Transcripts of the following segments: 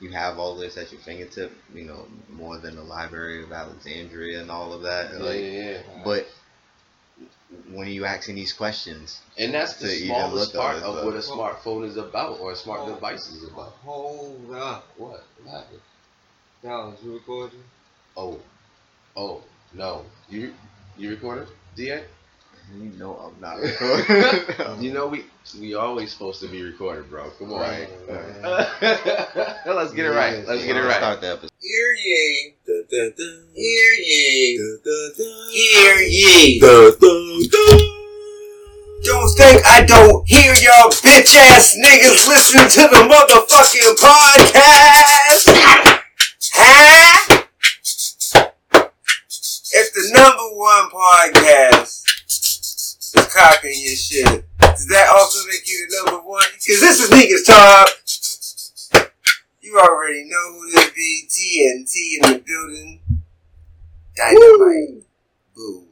you have all this at your fingertip, you know, more than the Library of Alexandria and all of that. Yeah, like, yeah, yeah. but when are you asking these questions? And that's the to even smallest look part of but- what a smartphone is about or a smart Oh. device is about. Hold up. What? What happened? Dallas, you recording? Oh. Oh. No. You you recorded? DA? You know I'm not recording. You know we we always supposed to be recorded, bro. Come on. Right. Let's get it right. Let's get it right. Start the episode. Hear ye. Hear ye. Hear ye. Don't think I don't hear y'all bitch ass niggas listening to the motherfucking podcast. Huh? It's the number one podcast. It's copying your shit. Does that also make you the number one? Cause this is Negus Talk. You already know who this be. TNT in the building. Dynamite. Boom.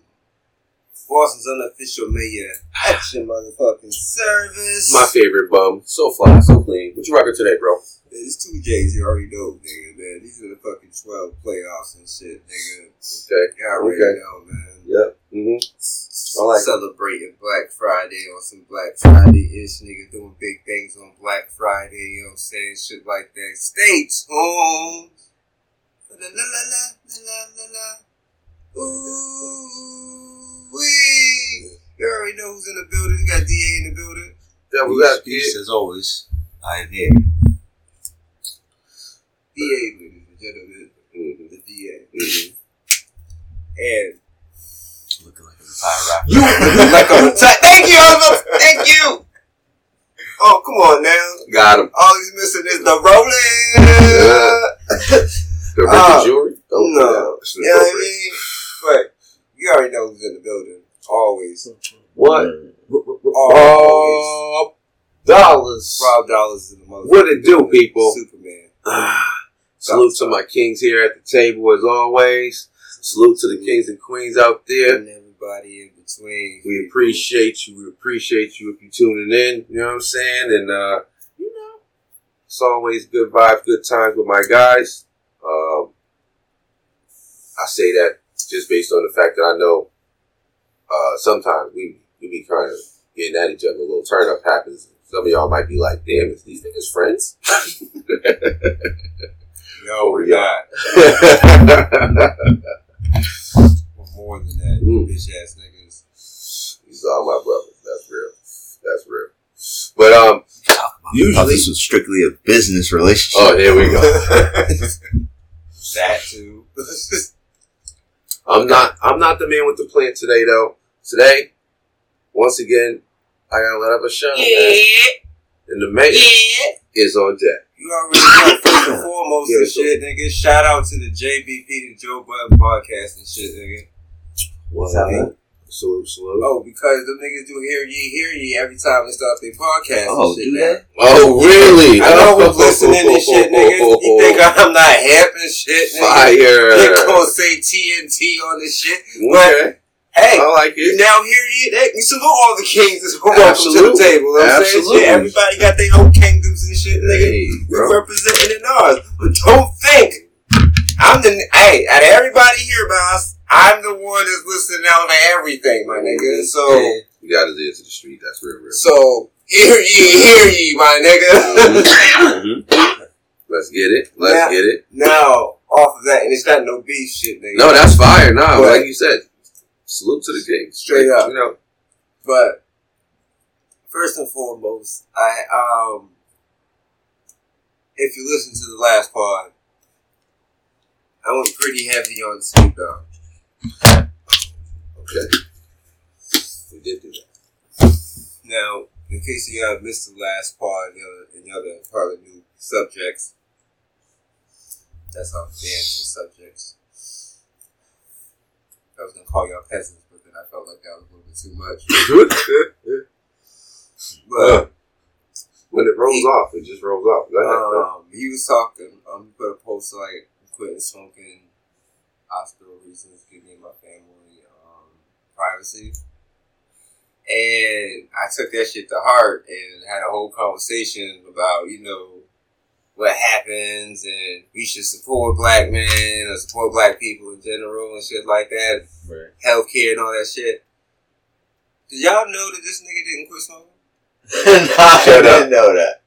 Boston's unofficial mayor at your motherfucking service. My favorite bum. So fly, so clean. What you rocking today, bro? It's two J's you already know, nigga, man. These are the fucking 12 playoffs and shit, nigga. Okay. You already Okay. know, man. Yep. Mm-hmm. I like it. Celebrating Black Friday on some Black Friday ish, nigga, doing big things on Black Friday, you know what I'm saying? Shit like that. Stay tuned. La la la la la la la. Ooh wee. You already know who's in the building. Got DA in the building. That was that. Peace as always. I am here. DA, ladies and gentlemen. Mhm. The DA. And Looking like a fire rapper. You like a reti- Thank you, Uncle. Thank you. Oh, come on now. Got him. All he's missing is the rolling. The red Ah, jewelry? Don't no. do that. It's You know what I mean? But you already know who's in the building. Always. What? Always. Oh, dollars. Rob Dollars is in the motherfucker. What it do, people? Superman. Salute to my kings here at the table as always. Salute to the kings and queens out there. Everybody in between. We appreciate you. We appreciate you if you're tuning in. You know what I'm saying? And uh, you know, it's always good vibes, good times with my guys. Um, I say that just based on the fact that I know uh, sometimes we we be kind of getting at each other. A little turn up happens. Some of y'all might be like, "Damn, is these niggas friends?" No, we're not. We're more than that. Mm. Bitch ass niggas. These are all my brothers. That's real. That's real. But um, I usually, this was strictly a business relationship. oh, here we go. that too. I'm not. I'm not the man with the plan today, though. Today, once again, I gotta let up a show, man. and the man is on deck. You already know first and foremost Yeah, and so- shit, nigga. Shout out to the JBP, the Joe Budden podcast and shit, nigga. Well, Salute. salute, salute. Oh, because them niggas do hear ye, hear ye every time they start their podcast. Oh, and shit, do man. that? Oh, really? I know who's listening and shit, nigga. You think I'm not hip and shit, nigga? Fire. They gonna say TNT on this shit. Okay, Hey, I like you it. now hear ye? They, we salute all the kings that's welcome to the table. You know what I'm saying? Absolutely. Shit, everybody got their own kingdoms and shit, nigga. Hey, We bro. representing in ours. But don't think I'm the hey, out of everybody here, boss, I'm the one that's listening out to everything, my nigga. So You got his ear to the street. That's real, real. so hear ye, hear ye, my nigga. Mhm. Let's get it. Let's Yeah. get it. now, off of that, and it's not no beef shit, nigga. No, that's fire. No, But- like you said, salute to the king. Straight up. You know, But first and foremost, I um if you listen to the last part, I went pretty heavy on Snoop Dogg. Okay. We did do that. Now, in case you have missed the last part and the other, and the other part of the new subjects, that's how dance the subjects. I was gonna call y'all peasants, but then I felt like that was a little bit too much. But when it rolls off, it just rolls off. Go ahead. um, he was talking. Um, he put a post like quitting smoking, hospital reasons, giving me my family um, privacy. And I took that shit to heart and had a whole conversation about, you know, what happens and we should support black men or support black people in general and shit like that, Right. healthcare and all that shit. Did y'all know that this nigga didn't quit smoking? nah, I Shut up. didn't know that.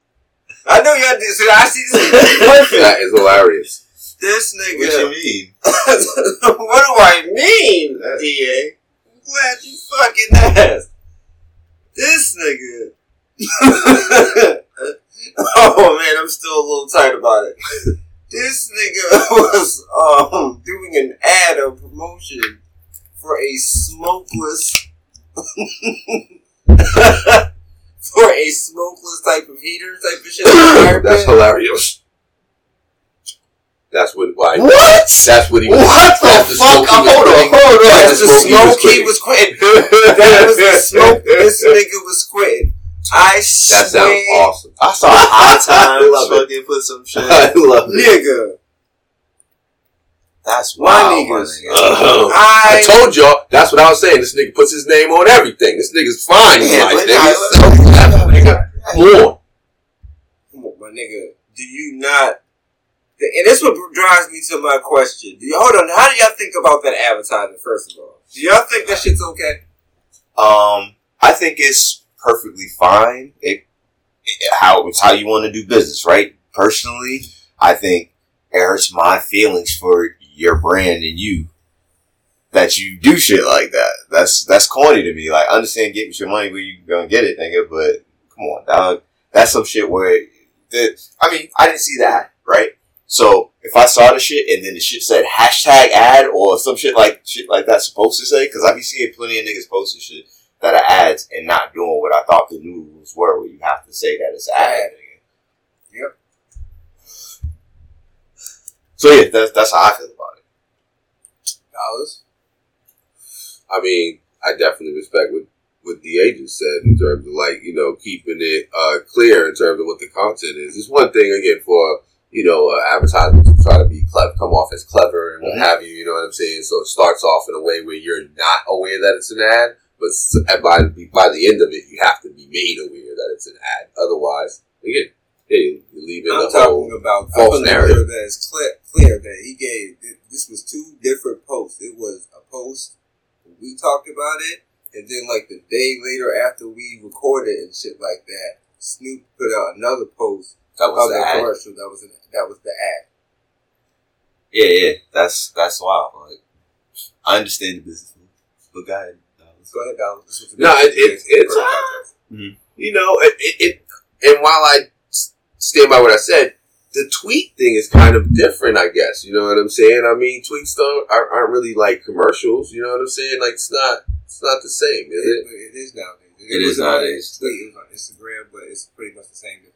I know y'all did. So I see this nigga perfect. That is hilarious. This What you nigga. mean? what do I mean, DA? Glad you fucking asked. This nigga. oh man, I'm still a little tight about it. This nigga was um doing an ad or promotion for a smokeless for a smokeless type of heater type of shit. That's hilarious. That's what why. What? That's what he was. What the fuck? smoke Hold on, hold on. That That's was the smoke he was quitting. That was the smoke this nigga was quitting. I That swear, sounds awesome. I saw High I Times love it. fucking put some shit. I love it. nigga. That's My wild, my niggas. nigga. I I told y'all. That's what I was saying. This nigga puts his name on everything. This nigga's fine. Yeah, like, nigga. nah, So, nigga, Come on. Come on, my nigga. Do you not? And this what drives me to my question. Do hold on? How do y'all think about that advertising? First of all, do y'all think that shit's okay? Um, I think it's perfectly fine. It, it how it's how you want to do business, right? Personally, I think it hurts my feelings for your brand and you that you do shit like that. That's that's corny to me. Like, understand, get your money where you gonna get it, nigga. But come on, dog. That's some shit where the. I mean, I didn't see that, right? So if I saw the shit and then the shit said hashtag ad or some shit like shit like that's supposed to say, because I be seeing plenty of niggas posting shit that are ads and not doing what I thought the new rules were, where you have to say that it's an ad. Yep. So yeah, that's that's how I feel about it. Dollars. I mean, I definitely respect what what the agent said in terms of like you know keeping it uh, clear in terms of what the content is. It's one thing again for you know uh, advertisers to try to be clever, come off as clever and what Mhm. have you. You know what I'm saying? So it starts off in a way where you're not aware that it's an ad, but by by the end of it, you have to be made aware that it's an ad. Otherwise, again, yeah, you, leave in I'm talking about false want to make narrative. that it's clear, clear that he gave. This was two different posts. It was a post we talked about it, and then like the day later after we recorded and shit like that, Snoop put out another post That was oh, the that ad. commercial. That was an, that was the ad. Yeah, yeah, that's that's wild. Like, I understand the business, but go ahead. Go ahead, Donald. This was the No, it- it- it's- context. Mm-hmm. you know, it, it, it and while I stand by what I said, the tweet thing is kind of different, I guess. You know what I'm saying? I mean, tweets don't aren't, aren't really like commercials. You know what I'm saying? Like it's not it's not the same, is it? It, it is nowadays. It is on nowadays. It was on Instagram, but it's pretty much the same difference.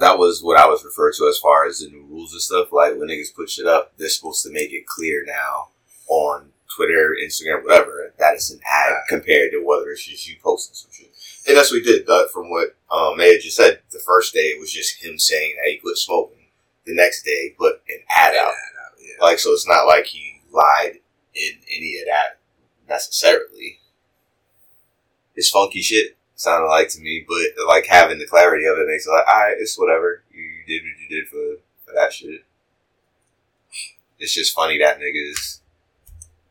That was what I was referred to as far as the new rules and stuff. Like when niggas put shit up, they're supposed to make it clear now on Twitter, Instagram, whatever, that it's an ad compared to whether it's just you posting some shit. And that's what he did. That from what um, Mayor just said, the first day it was just him saying that he quit smoking. The next day he put an ad out. Yeah. Like so, it's not like he lied in any of that necessarily. It's funky shit. Sounded like to me, but like having the clarity of it makes it like, alright, it's whatever. You, you did what you did for, for that shit. It's just funny that niggas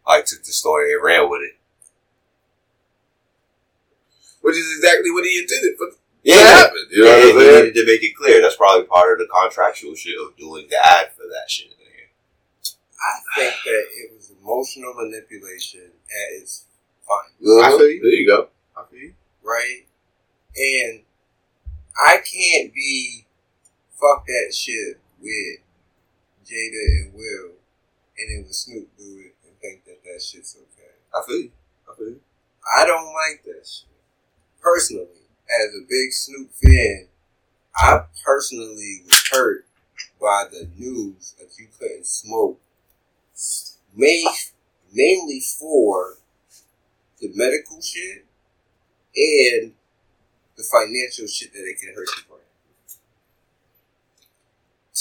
like took the story and ran with it. Which is exactly what he intended for. Yeah, to happen. You know yeah, what I'm he saying? needed to make it clear. That's probably part of the contractual shit of doing the ad for that shit. I think that it was emotional manipulation at its finest. Uh-huh. I feel you. There you go. I feel you. right? And I can't be fuck that shit with Jada and Will, and then with Snoop do it and think that that shit's okay. I feel you. I feel you. I don't like that shit. Personally, as a big Snoop fan, I personally was hurt by the news that you couldn't smoke. Main, mainly for the medical shit and the financial shit that it can hurt you for.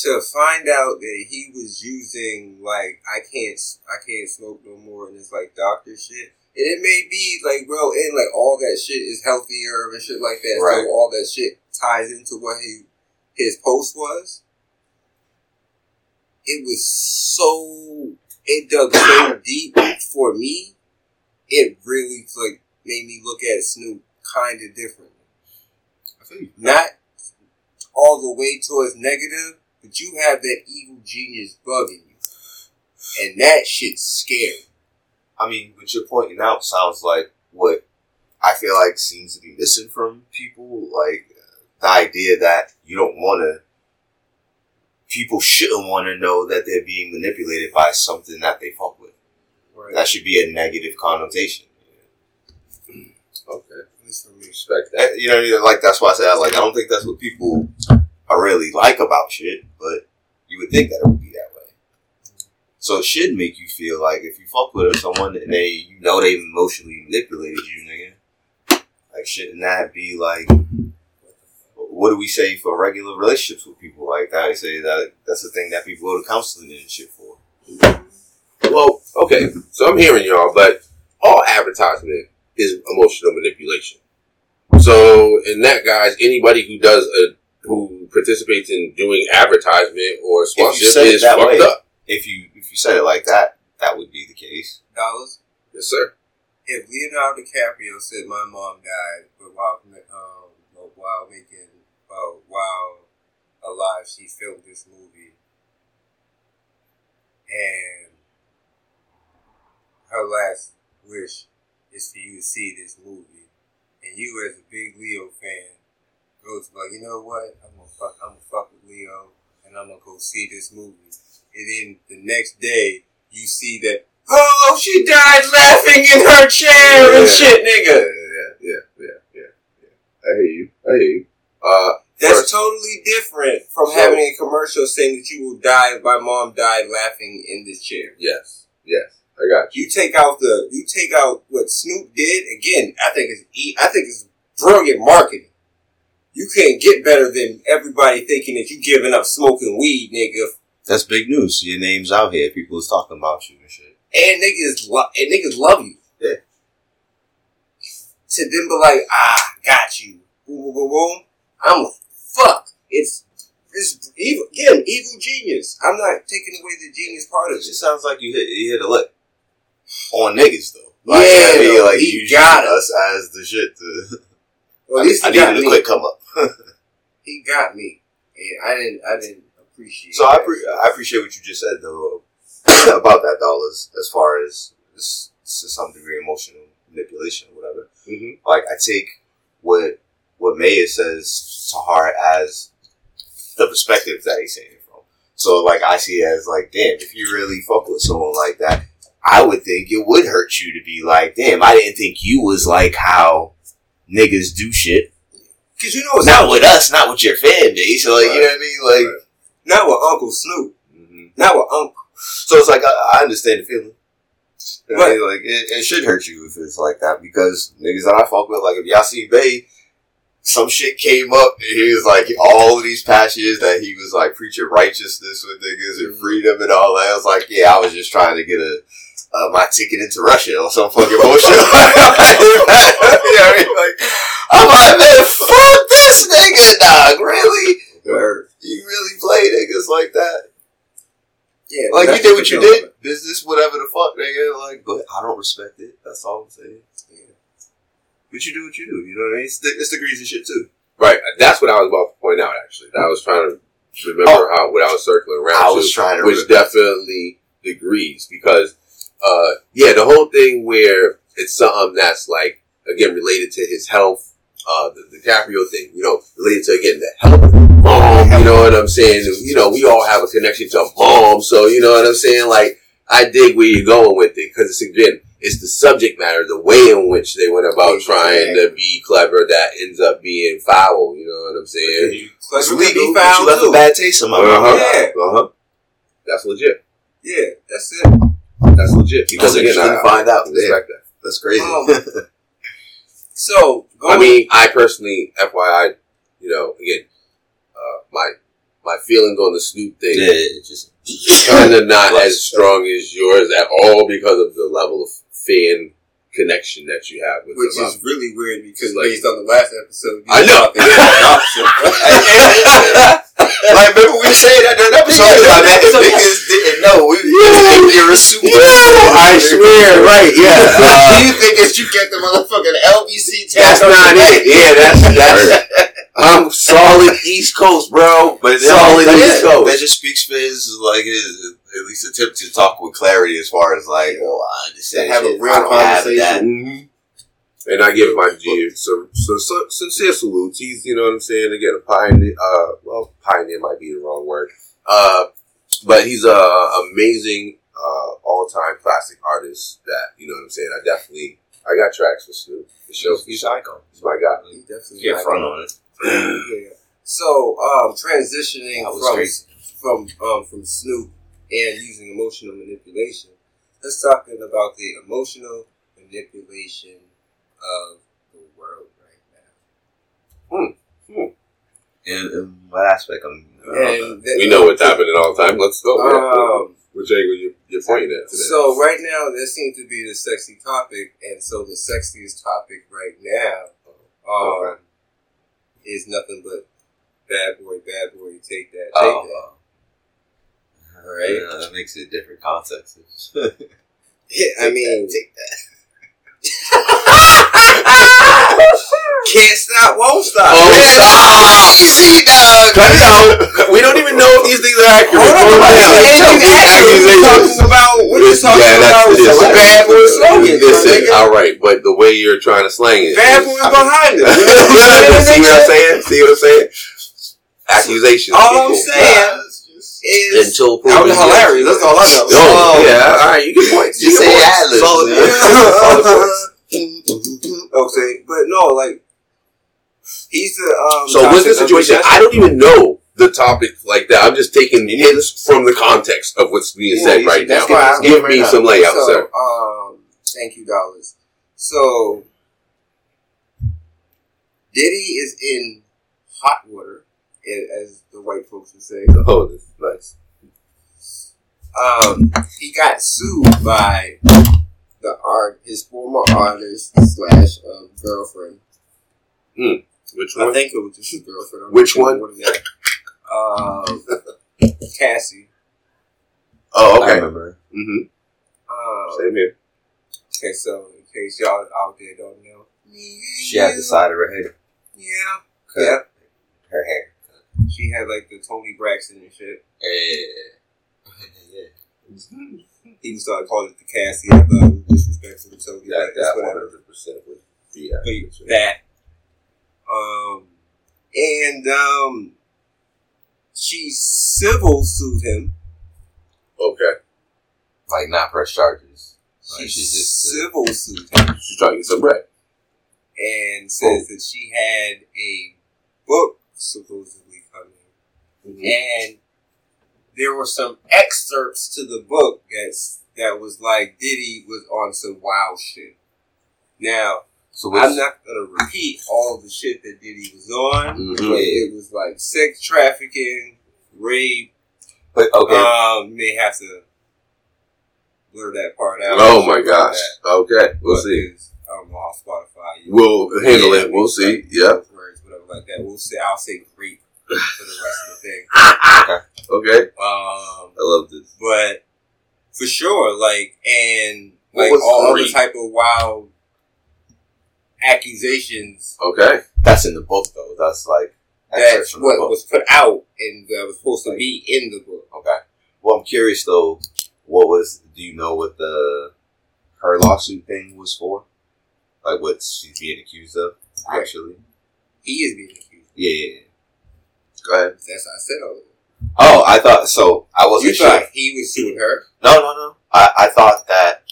To find out that he was using like I can't I can't smoke no more and it's like doctor shit. And it may be like bro, and like all that shit is healthier and shit like that. Right. So all that shit ties into what he his post was. it was so it dug so deep for me. It really like made me look at Snoop kind of differently. I feel you. Not all the way towards negative, but you have that evil genius bugging you, and that shit's scary. I mean, what you're pointing out sounds like what I feel like seems to be missing from people. Like uh, the idea that you don't want to, people shouldn't want to know that they're being manipulated by something that they fuck with. Right. That should be a negative connotation. Okay. Respect that. You know, like that's why I say I like. I don't think that's what people are really like about shit, but you would think that it would be that way. So it should make you feel like if you fuck with someone and they, you know, they emotionally manipulated you, nigga. Like, shouldn't that be like? What do we say for regular relationships with people like that? I say that that's the thing that people go to counseling and shit for. Well, okay. So I'm hearing y'all, but all advertisement is emotional manipulation. So in that, guys, anybody who does a who participates in doing advertisement or sponsorship say it is that fucked way. up. If you if you said it like that, that would be the case. Dollars. Yes, sir. If Leonardo DiCaprio said my mom died, but while um, but while making uh, while alive, she filmed this movie, and her last wish is for you to see this movie, and you as a big Leo fan goes like, you know what, I'm gonna fuck, I'm gonna fuck with Leo, and I'm gonna go see this movie, and then the next day you see that. Oh, she died laughing in her chair and shit, nigga. yeah, yeah, yeah, yeah, yeah. I hear you. I hear you. Uh, That's First- totally different from So- having a commercial saying that you will die if my mom died laughing in this chair. yes, yes. I got you. You take out the you take out what Snoop did again. I think it's I think it's brilliant marketing. You can't get better than everybody thinking that you giving up smoking weed, nigga. That's big news. Your name's out here. People is talking about you and shit. And niggas lo- and niggas love you. Yeah. To them be like, ah, got you. Boom, boom, boom, boom. I'm like, fuck. It's it's evil again, evil genius. I'm not taking away the genius part of It it. sounds like you hit you hit a lick on niggas though. Yeah, I mean, though, like he you got us as the shit. To, Well, at least I he got needed a me. quick come up. He got me. And I didn't I didn't appreciate So I, pre- I appreciate what you just said though about that dollars as far as this to some degree emotional manipulation or whatever. Mm-hmm. Like I take what what Mayor says to heart as the perspective that he's saying it from. So like I see it as like, damn, if you really fuck with someone like that, I would think it would hurt you to be like, damn, I didn't think you was like how niggas do shit. Cause you know it's Not with us, not with your fan base. So like, you know what I mean? Like, Right. not with Uncle Snoop. Mm-hmm. Not with Uncle. so it's like I, I understand the feeling. You know what I mean? Like it, it should hurt you if it's like that because niggas that I fuck with, like if y'all see Bay, some shit came up and he was like all of these past years that he was like preaching righteousness with niggas and freedom and all that. I was like, yeah, I was just trying to get a uh, my ticket into Russia or some fucking bullshit. you know I mean? Like, I'm like, man, fuck this nigga, dog. Really? Word. You really play niggas like that? Yeah, Like you did what you feeling. did, business, whatever the fuck, nigga. Like, but I don't respect it. That's all I'm saying. Yeah. But you do what you do. You know what I mean? It's, the, it's degrees and shit too. Right. That's what I was about to point out. Actually, I was trying to remember how what I was circling around. Oh. I was to, trying to which remember. definitely degrees because, uh, yeah, the whole thing where it's something that's like again related to his health, uh, the DiCaprio thing, you know, related to again the health mom. You know what I'm saying? You know, we all have a connection to mom, so you know what I'm saying. Like, I dig where you're going with it because it's again. It's the subject matter, the way in which they went about trying to be clever that ends up being foul. You know what I'm saying? Clever It's be found you left a bad taste in my Uh-huh. mouth. Yeah. Uh huh. That's legit. Yeah, that's it. That's legit. Because Because again, again, I I, find out. I Yeah, respect that. that's crazy. Um, So, going, I mean, I personally, FYI, you know, again, uh, my my feelings on the Snoop thing yeah, it just kind of not as strong as yours at all because of the level of fan connection that you have with which them. is really weird because Like- based on the last episode, you I know. thought they were the opposite. like, remember we said that during the episode Yeah, about that? so- Niggas didn't know. We, Yeah. you're a super. I swear, right? Yeah. Do Uh, you think that you get the motherfucking LBC that's not it. Yeah, that's that's. I'm solid East Coast, bro. But solid that, East that, Coast. that just speaks for his like his at least attempt to talk with clarity as far as like, oh, I understand. Have a real I don't have conversation. That. And I give my G so, so, so sincere salutes. He's you know what I'm saying. Again, a pioneer. Uh, well, pioneer might be the wrong word. Uh, but he's a amazing uh all time classic artist. That you know what I'm saying. I definitely I got tracks for Snoop. The show. He's, he's icon. He's my guy. He definitely Get front on it. Yeah. So, um, transitioning from crazy. from um, from Snoop and using emotional manipulation, let's talking about the emotional manipulation of the world right now. In, in what aspect? I'm, now. And that- We know what's happening all the time. Let's go. Um, Which angle you, you're pointing at today? so right now, this seems to be the sexy topic, and so the sexiest topic right now um, Okay. is nothing but bad boy, bad boy, take that, take oh, that. Right. uh, that makes it different context. Yeah, I mean, take that. Can't stop, won't stop. Oh, Man, stop. Easy, dog. Cut it out. We don't even know if these things are accurate. Hold on, Calm down. and you actually Accusations. talking about we're just talking Yeah, about it is. some bad boy slogans. Listen, nigga. all right, but the way you're trying to slang it. bad boys behind it. You know what See what I'm saying? See what I'm saying? Accusations. All I'm saying is Until that was proven hilarious. That's all I know. Oh, Um, yeah, all right, you can point. Just You can say point. ad-libs, Solid points. Solid points. Okay, but no, like he's the um. So what's the situation? ugly I don't even know the topic like that. I'm just taking hints from the context of what's being Yeah, said right now. that's why I'm Give right me now. some layout, so, sir. um, thank you, dollars. So Diddy is in hot water, as the white folks would say. Oh, this is nice. Um, he got sued by the art, his former artist slash uh, girlfriend. Which one? I think it was his girlfriend. I'm Which one? Um, Cassie. Oh, I okay. remember. Mm-hmm. Um, Same here. okay, so in case y'all out there don't know, She had the side of her head Yeah, cut. yeah. Her hair. She had like the Toni Braxton and shit. Yeah. yeah. People started calling it the Cassie. I thought it was disrespectful. So yeah, That, that's that whatever. 100% would be that. Um, and um, she civil sued him. Okay. Like not press charges. She Like, she just, uh, civil sued him She's trying to get some bread. and says that she had a book supposedly coming, Mm-hmm. and there were some excerpts to the book that's that was like Diddy was on some wild shit. Now So I'm not gonna repeat all the shit that Diddy was on, Mhm. but it was like sex trafficking, rape. but okay. Um, you may have to blur that part out. Oh my gosh. that, Okay. We'll but see. it's- I don't know how Spotify. you- We'll handle Yeah, it. We'll see. Yep. Words, whatever like that. We'll say. I'll say rape for the rest of the thing. Okay. Um, I love this. but for sure, like and like all three? other type of wild accusations Okay. that's in the book though. That's like that's what was put out and that was supposed to be in the book. Okay. Well, I'm curious though. What was? Do you know what the her lawsuit thing was for? Like what she's being accused of? Actually. He is being accused. Yeah. yeah, yeah. Go ahead. That's what I said. Earlier. Oh, I thought so. I wasn't sure. thought he was suing her? No, no, no. I, I thought that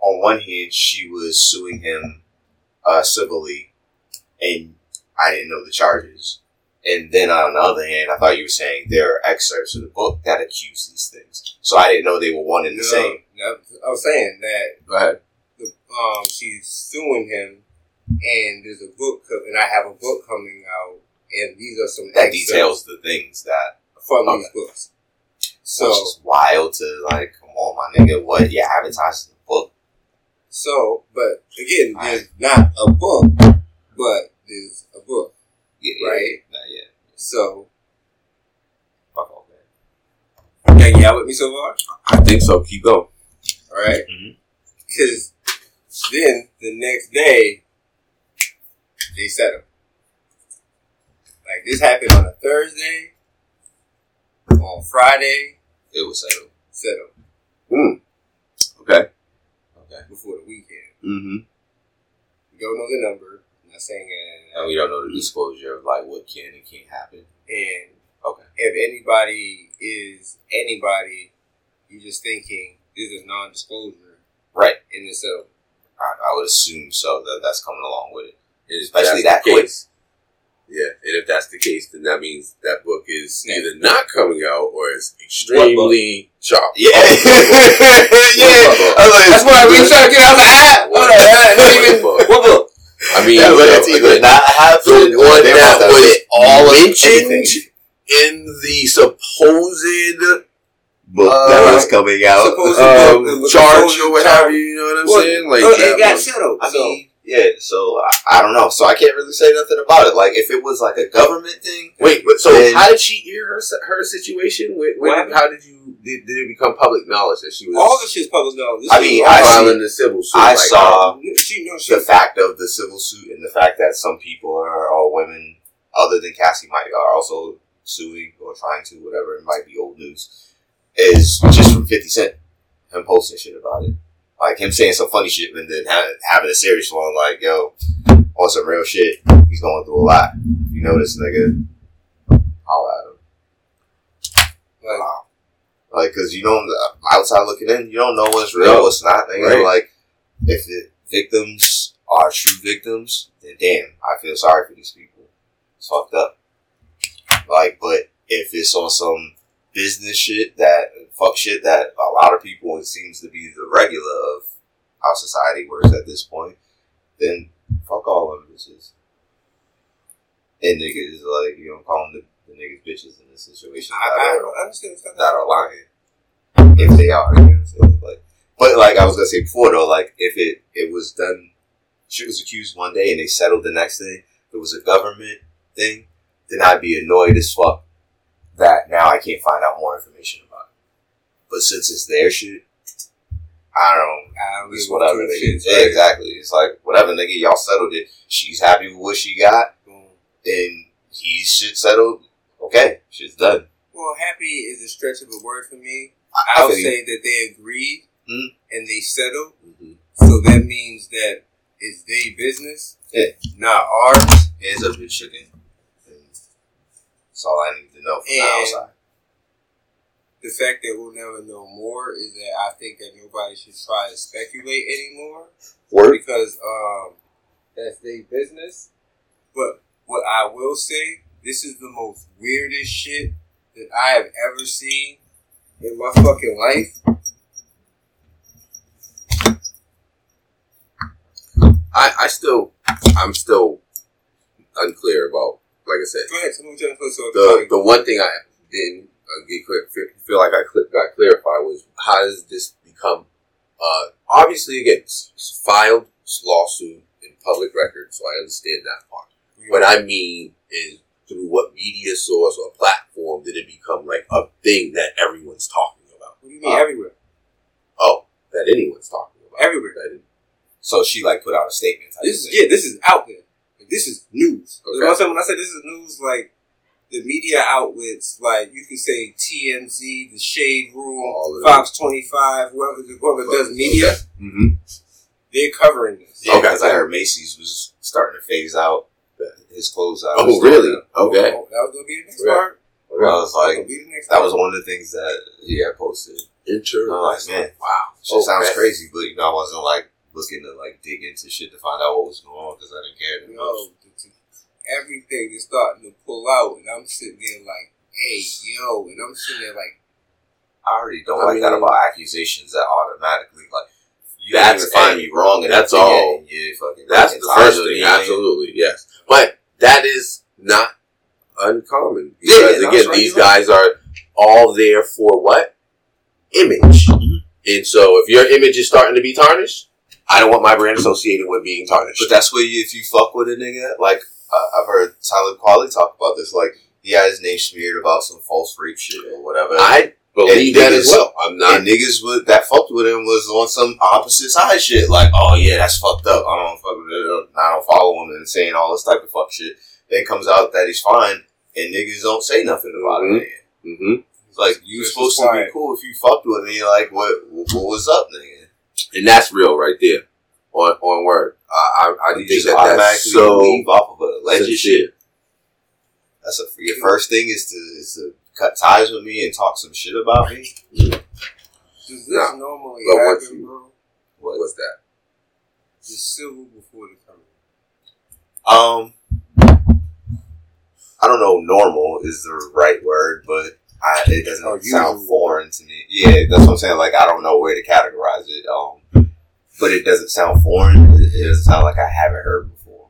on one hand she was suing him uh, civilly, and I didn't know the charges. And then on the other hand, I thought you were saying there are excerpts of the book that accuse these things. So I didn't know they were one and the same. No, I was saying that the, um, she's suing him, and there's a book, co- and I have a book coming out, and these are some That excerpts details the things that from Okay. these books. so So, it's just wild to like, come on, my nigga, what you advertising the book? so, but again, there's not a book, but there's a book. Yeah, Right. Not yet. So, like, yeah, with me so far? I think so. Keep going. All right? Because mm-hmm. then the next day, they set settle. Like, this happened on a Thursday. On Friday, It was settled. settle. Okay. Okay. Before the weekend. Mm-hmm. We don't know the number. I'm not saying And uh, we don't know the disclosure of like what can and can't happen. And Okay. if anybody is anybody, you're just thinking this is non-disclosure Right. in the settlement. I, I would assume so that that's coming along with it. Especially that case. quick. Yeah, and if that's the case, then that means that book is either not coming out or it's extremely chopped. Yeah. yeah. I was like, That's why we trying to get out of the app. Hold on, uh, not even what book? I mean, yeah, but you know, either not happening or one that was all mentioned in the supposed book Uh, that was coming out. supposed- um, the- charge or what have you. You know what I'm Well, saying? Like that it got was- settled. I mean, yeah. So I, I don't know. So I can't really say nothing about it. Like if it was like a government thing, Wait, but so Then- how did she hear her her situation? When, when, how did you did, did it become public knowledge that she was all this shit's public knowledge. This I mean, all- I see- filing the civil suit? I like, saw uh, she knows she the fact of the civil suit and the fact that some people are all women other than Cassie might are also suing or trying to, whatever. It might be old news. Is just from Fifty Cent, him posting shit about it, like him saying some funny shit and then having, having a serious one, like yo, on some real shit. He's going through a lot. You know this nigga. Holla at him. Like, Wow. Like, cause you don't, uh, outside looking in, you don't know what's real, No. what's not. Nigga. Right. Like, if the victims are true victims, then damn, I feel sorry for these people. It's fucked up. Like, but if it's on some business shit that, fuck shit that a lot of people, it seems to be the regular of how society works at this point, then fuck all of them bitches. And niggas, like, you know, call them the, the niggas bitches in this situation. I, that I are- don't understand that are lying if they are. You know what I'm? Like, but like I was gonna say before though, like if it it was done, she was accused one day and they settled the next day. If it was a government thing, then I'd be annoyed as fuck that now I can't find out more information about it. But since it's their shit, I don't. I don't It's whatever, nigga. shits, Yeah, right? exactly. It's like whatever, nigga. Y'all settled it. She's happy with what she got, Boom. and he's shit settled. Okay, shit's done. Well, happy is a stretch of a word for me. I, I I'll say that they agreed Mhm. and they settled. Mhm. So that means that it's their business, Yeah. not ours. hands up your chicken. And That's all I need to know from the outside. The fact that we'll never know more is that I think that nobody should try to speculate anymore Word. because um, that's their business. But what I will say, this is the most weirdest shit that I have ever seen in my fucking life. I, I still, I'm still unclear about. Like I said, Go ahead, tell me what gonna so the the one thing I didn't uh, get clear, feel, like I got clarified was how does this become? Uh, obviously, again, filed lawsuit in public record, so I understand that part. What I mean is through what media source or platform did it become like a thing that everyone's talking about? What do you mean Uh, everywhere? Oh, that anyone's talking about. Everywhere. That So she like put out a statement. This is yeah, this is out there. Like, this is news. Okay. You know what I'm? When I say this is news, like the media outlets, like you can say TMZ, the Shade Room, Fox Twenty Five, whoever whoever does media, Mhm. they're covering this. Yeah, Okay. because I heard Macy's was starting to phase out his clothes out. Oh, really? Okay. Oh, that was gonna be the next Yeah. part. I was That was like, gonna be the next that was one of the things that he had posted. Interesting. I'm like, man, wow. shit sounds Okay. crazy, but you know, I wasn't like looking to like dig into shit to find out what was going on because I didn't care that You much. know, the- the- everything is starting to pull out, and I'm sitting there like, hey, yo, and I'm sitting there like, I already don't I like that about accusations that automatically like you That's- that's find me wrong and that's all. and you fucking That's the first thing. Absolutely, yes. But that is not uncommon because no, again, right, these you're right. guys are all there for what image, Mhm. and so if your image is starting to be tarnished, I don't want my brand associated with being tarnished. But that's where you, if you fuck with a nigga, like uh, I've heard Tyler Quali talk about this, like he had his name smeared about some false rape shit or whatever. I believe And that as well. I'm not. and niggas with, that fucked with him was on some opposite side shit. Like, oh yeah, that's fucked up. I don't fuck with it. I don't follow him and saying all this type of fuck shit. Then comes out that he's fine, and niggas don't say nothing about Mhm. it. hmm like you Just supposed to be cool if you fucked with me. Like, what what was up, nigga? And that's real right there. On on word. I I, I You think just that that's automatically so leave off of a alleged shit. That's a, your first thing is to is to cut ties with me and talk some shit about me. Does this Nah. normally But happen, you- bro? What? What's that? The civil before the criminal. Um, I don't know. Normal is the right word, but I, it doesn't Oh, sound foreign to me. Yeah, that's what I'm saying. Like I don't know where to categorize it. Um, but it doesn't sound foreign. It, it doesn't sound like I haven't heard before.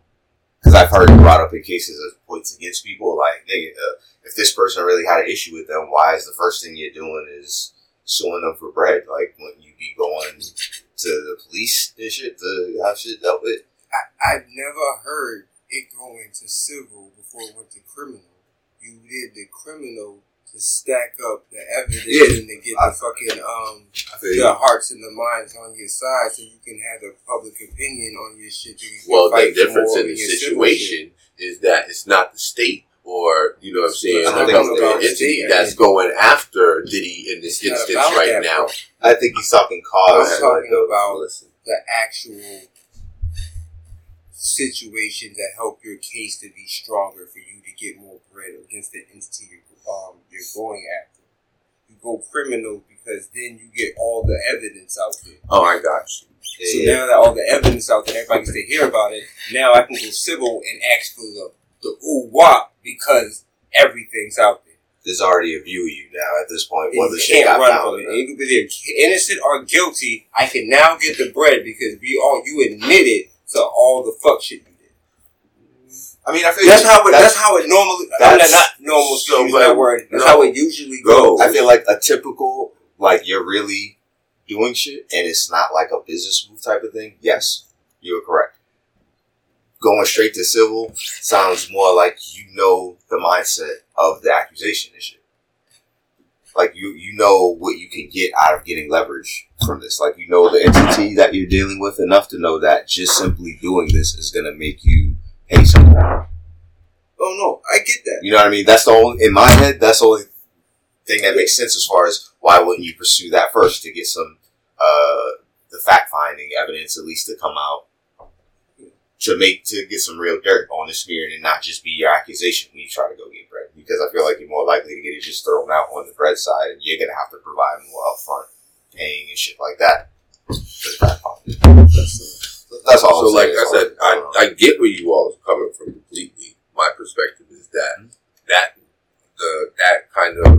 Because I've heard it brought up in cases of points against people. Like, nigga, uh, if this person really had an issue with them, why is the first thing you're doing is suing them for bread? Like, when you be going to the police and shit to have shit dealt with. I, I've never heard it going to civil before it went to criminal. You did the criminal to stack up the evidence Yeah. and to get I- the fucking um I feel the you. hearts and the minds on your side, so you can have the public opinion on your shit. you Well, the difference in the your civil shit. situation is that it's not the state or you know what I'm saying, I the government it's about the entity that's going after Diddy in this It's instance right that, now. bro. I think he's talking cause. was Go ahead. talking about Listen. the actual situation that help your case to be stronger for you to get more bread against the entity you're, um, you're going after. You go criminal because then you get all the evidence out there. Oh, I got you. So Yeah. now that all the evidence out there, everybody gets to hear about it. Now I can go civil and ask for the the ooh wop because everything's out there. There's already a view of you now at this point. Whether you shit can't got run from it. you can innocent or guilty. I can now get the bread because we all you admitted to all the fuck shit you. I mean, I feel That's how it. That's, how it normally. That's- not, normal. so, but- that word. That's no. how it usually Go. goes. I feel like a typical, like you're really doing shit and it's not like a business move type of thing. Yes, you are correct. Going straight to civil sounds more like you know the mindset of the accusation and shit. Like you, you know what you can get out of getting leverage from this. Like you know the entity that you're dealing with enough to know that just simply doing this is gonna make you Oh no, I get that. You know what I mean? That's the only in my head. That's the only thing that makes sense as far as why wouldn't you pursue that first to get some uh the fact finding evidence at least to come out to make to get some real dirt on the smear and not just be your accusation when you try to go get bread because I feel like you're more likely to get it just thrown out on the bread side and you're gonna have to provide more upfront paying and shit like that. for the fact finding. That's, that's all. So, like I said, I, I get where you all are coming from completely. My perspective is that Mm-hmm. that the that kind of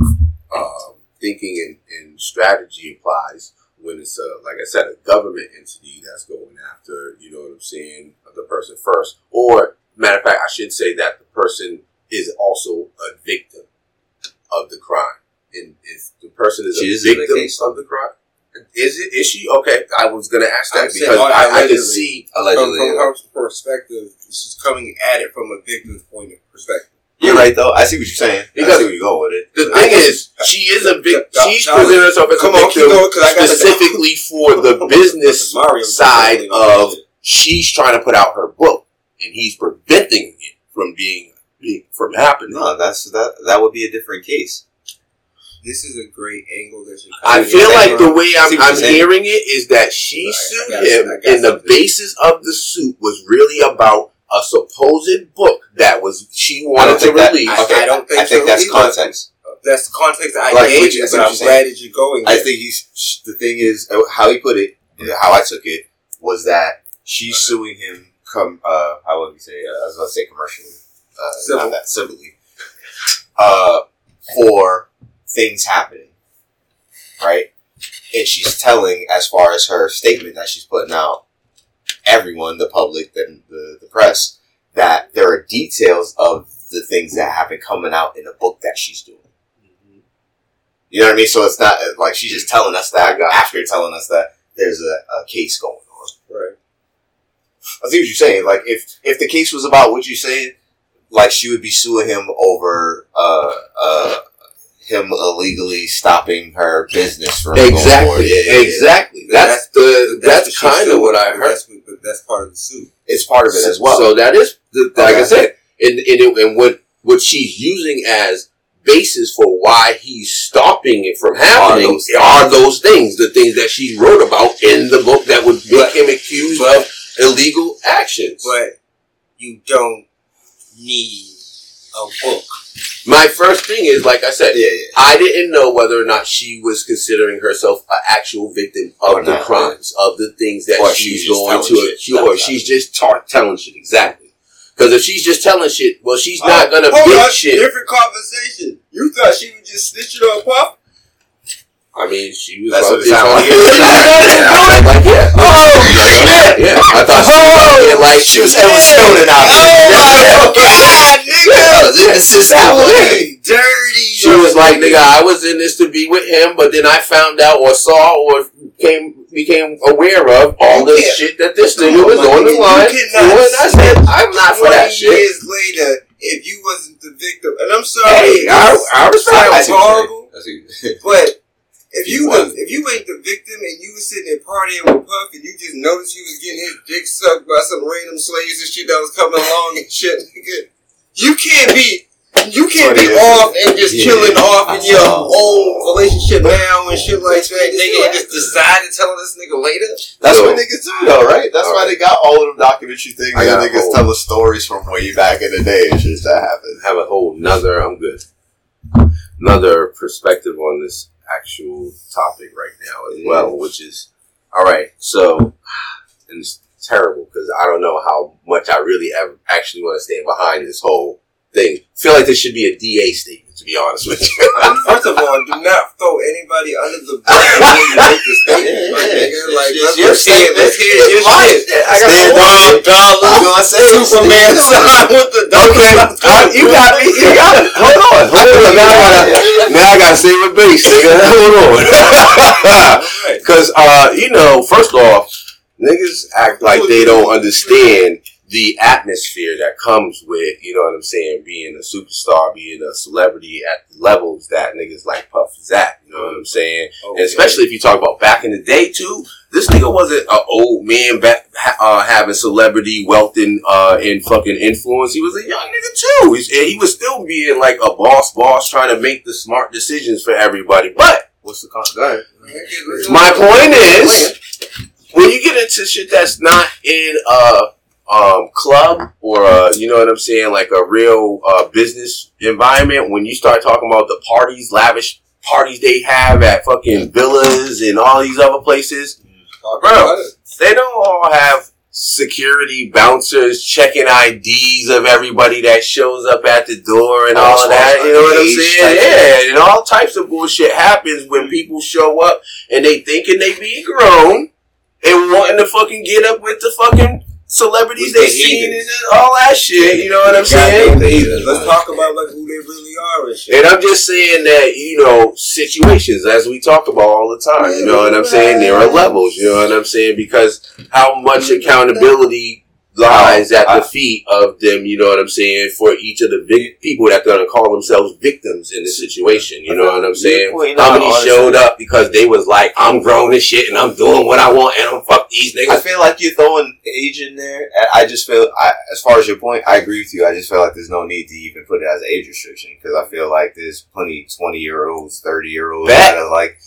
um, thinking and, and strategy applies when it's a like I said a government entity that's going after you know what I'm saying the person first, or matter of fact, I should say that the person is also a victim of the crime, and if the person is She a is victim of the crime. Is it? Is she okay? I was gonna ask that saying, because I, I can see From, allegedly. from her perspective, she's coming at it from a victim's point of perspective. You're right though. I see what you're saying. I Because- see where you're going with it. The I thing is, she is a Yeah, She's presenting herself as Come a victim going, because I got specifically for the business side of she's trying to put out her book, and he's preventing it from being being- from happening. No, that's that. That would be a different case. This is a great angle that you're I feel like the way I'm, I'm hearing it is that she Right, sued got- him, and the basis of the suit was really about a supposed book that was she wanted to think that- release. I- okay, I don't think I think so that's either. context. That's the context I Right, gave which you, is but what I'm you're glad that you're going I there. think he's the thing is uh, how he put it, how I took it was that she's suing him. Come, uh, how would we say? Uh, I was gonna say commercially, uh, Civil. not that civilly, uh, for things happening, right? And she's telling, as far as her statement that she's putting out, everyone, the public, and the, the press, that there are details of the things that have been coming out in the book that she's doing. You know what I mean? So it's not like she's just telling us that after telling us that there's a, a case going on. Right. I see what you're saying. Like if if the case was about what you're saying, like she would be suing him over uh uh him illegally stopping her business from Exactly. Yeah, yeah, yeah. exactly. That's the that's, what she's kind of what I heard. That's, but that's part of the suit. It's part of it as well. So that is, the, like I said, and and, it, and what what she's using as basis for why he's stopping it from happening those are those things, the things that she wrote about in the book that would make him accused of illegal actions. But you don't need a book. My first thing is, like I said, yeah, yeah. I didn't know whether or not she was considering herself an actual victim of Or the not, crimes, of the things that Or she's she's going to accuse, or she's just tar- telling shit exactly. Because if she's just telling shit, well, she's uh, not Oh, gonna on, shit. Different conversation. You thought she was just snitching on Puff? I mean, she was That's about what it sounded like. yeah, like yeah, Oh, shit! yeah. I thought she was about to get like oh, she was hella stoning out Oh there. my god, nigga! Yeah, this is how Dirty, dirty. She was like, nigga, I was in this to be with him, but then I found out or saw or came became aware of all You shit that this nigga oh, was on the nigga, you line. cannot doing. I said, I'm not for that 20 shit. years later, if you wasn't the victim, and I'm sorry, Hey, I, I respect It's that. horrible. That's what- but if He you wasn't. if you ain't the victim and you was sitting there partying with Puff and you just noticed he was getting his dick sucked by some random slaves and shit that was coming along and shit, nigga, you can't be. You can't be off and just Yeah, chilling off in I your know. own relationship now and shit like that, nigga, and just decide to tell this nigga later. That's So- what niggas do, though, right? That's All why right. they got all of them documentary things. I got a niggas tell us stories from way back in the day and shit that happened. have a whole nother. I'm good. Another perspective on this actual topic right now as well, which is all right. So, and it's terrible because I don't know how much I really ever actually want to stand behind this whole thing. feel like this should be a DA statement, to be honest with you. First of all, do not throw anybody under the bus when you make the statement, my Yeah, nigga. yeah. Like, It's let's, your let's hear, let's hear your shit. shit. I got Stand my own on dollar, You know what I'm? Superman sign with the Okay, I- you got me. You got me. Hold on. Hold on. Now I gotta, now I gotta save a base, nigga. Hold on. Because, uh, you know, first off, niggas act like they don't understand the atmosphere that comes with, you know what I'm saying, being a superstar, being a celebrity at the levels that niggas like Puff is at. You know what I'm saying? And especially if you talk about back in the day too, this nigga wasn't an old man back, uh, having celebrity wealth and uh, and fucking influence. He was a young nigga too. He's, and he was still being like a boss, boss, trying to make the smart decisions for everybody. But What's the con? Go ahead. my point is, when you get into shit that's not in a um, club or a, you know what I'm saying, like a real uh, business environment, when you start talking about the parties, lavish parties they have at fucking villas and all these other places, bro, they don't all have security bouncers checking IDs of everybody that shows up at the door and all of that. You know what I'm saying? Yeah, and all types of bullshit happens when people show up and they thinking they being grown and wanting to fucking get up with the fucking celebrities they the seen and all that shit. You know what I'm saying? Let's talk about like who they really are and shit. And I'm just saying that, you know, situations, as we talk about all the time, you know what I'm saying? There are levels, you know what I'm saying? Because how much mm-hmm. accountability lies at the feet of them, you know what I'm saying, for each of the big people that are gonna call themselves victims in this situation, you know what I'm saying? How many showed up because they was like, I'm grown and shit and I'm doing what I want and I'm fuck these niggas." I feel like you're throwing age in there. I- I just feel, I, as far as your point, I agree with you. I just feel like there's no need to even put it as age restriction because I feel like there's plenty 20 year olds, 30 year olds that are like,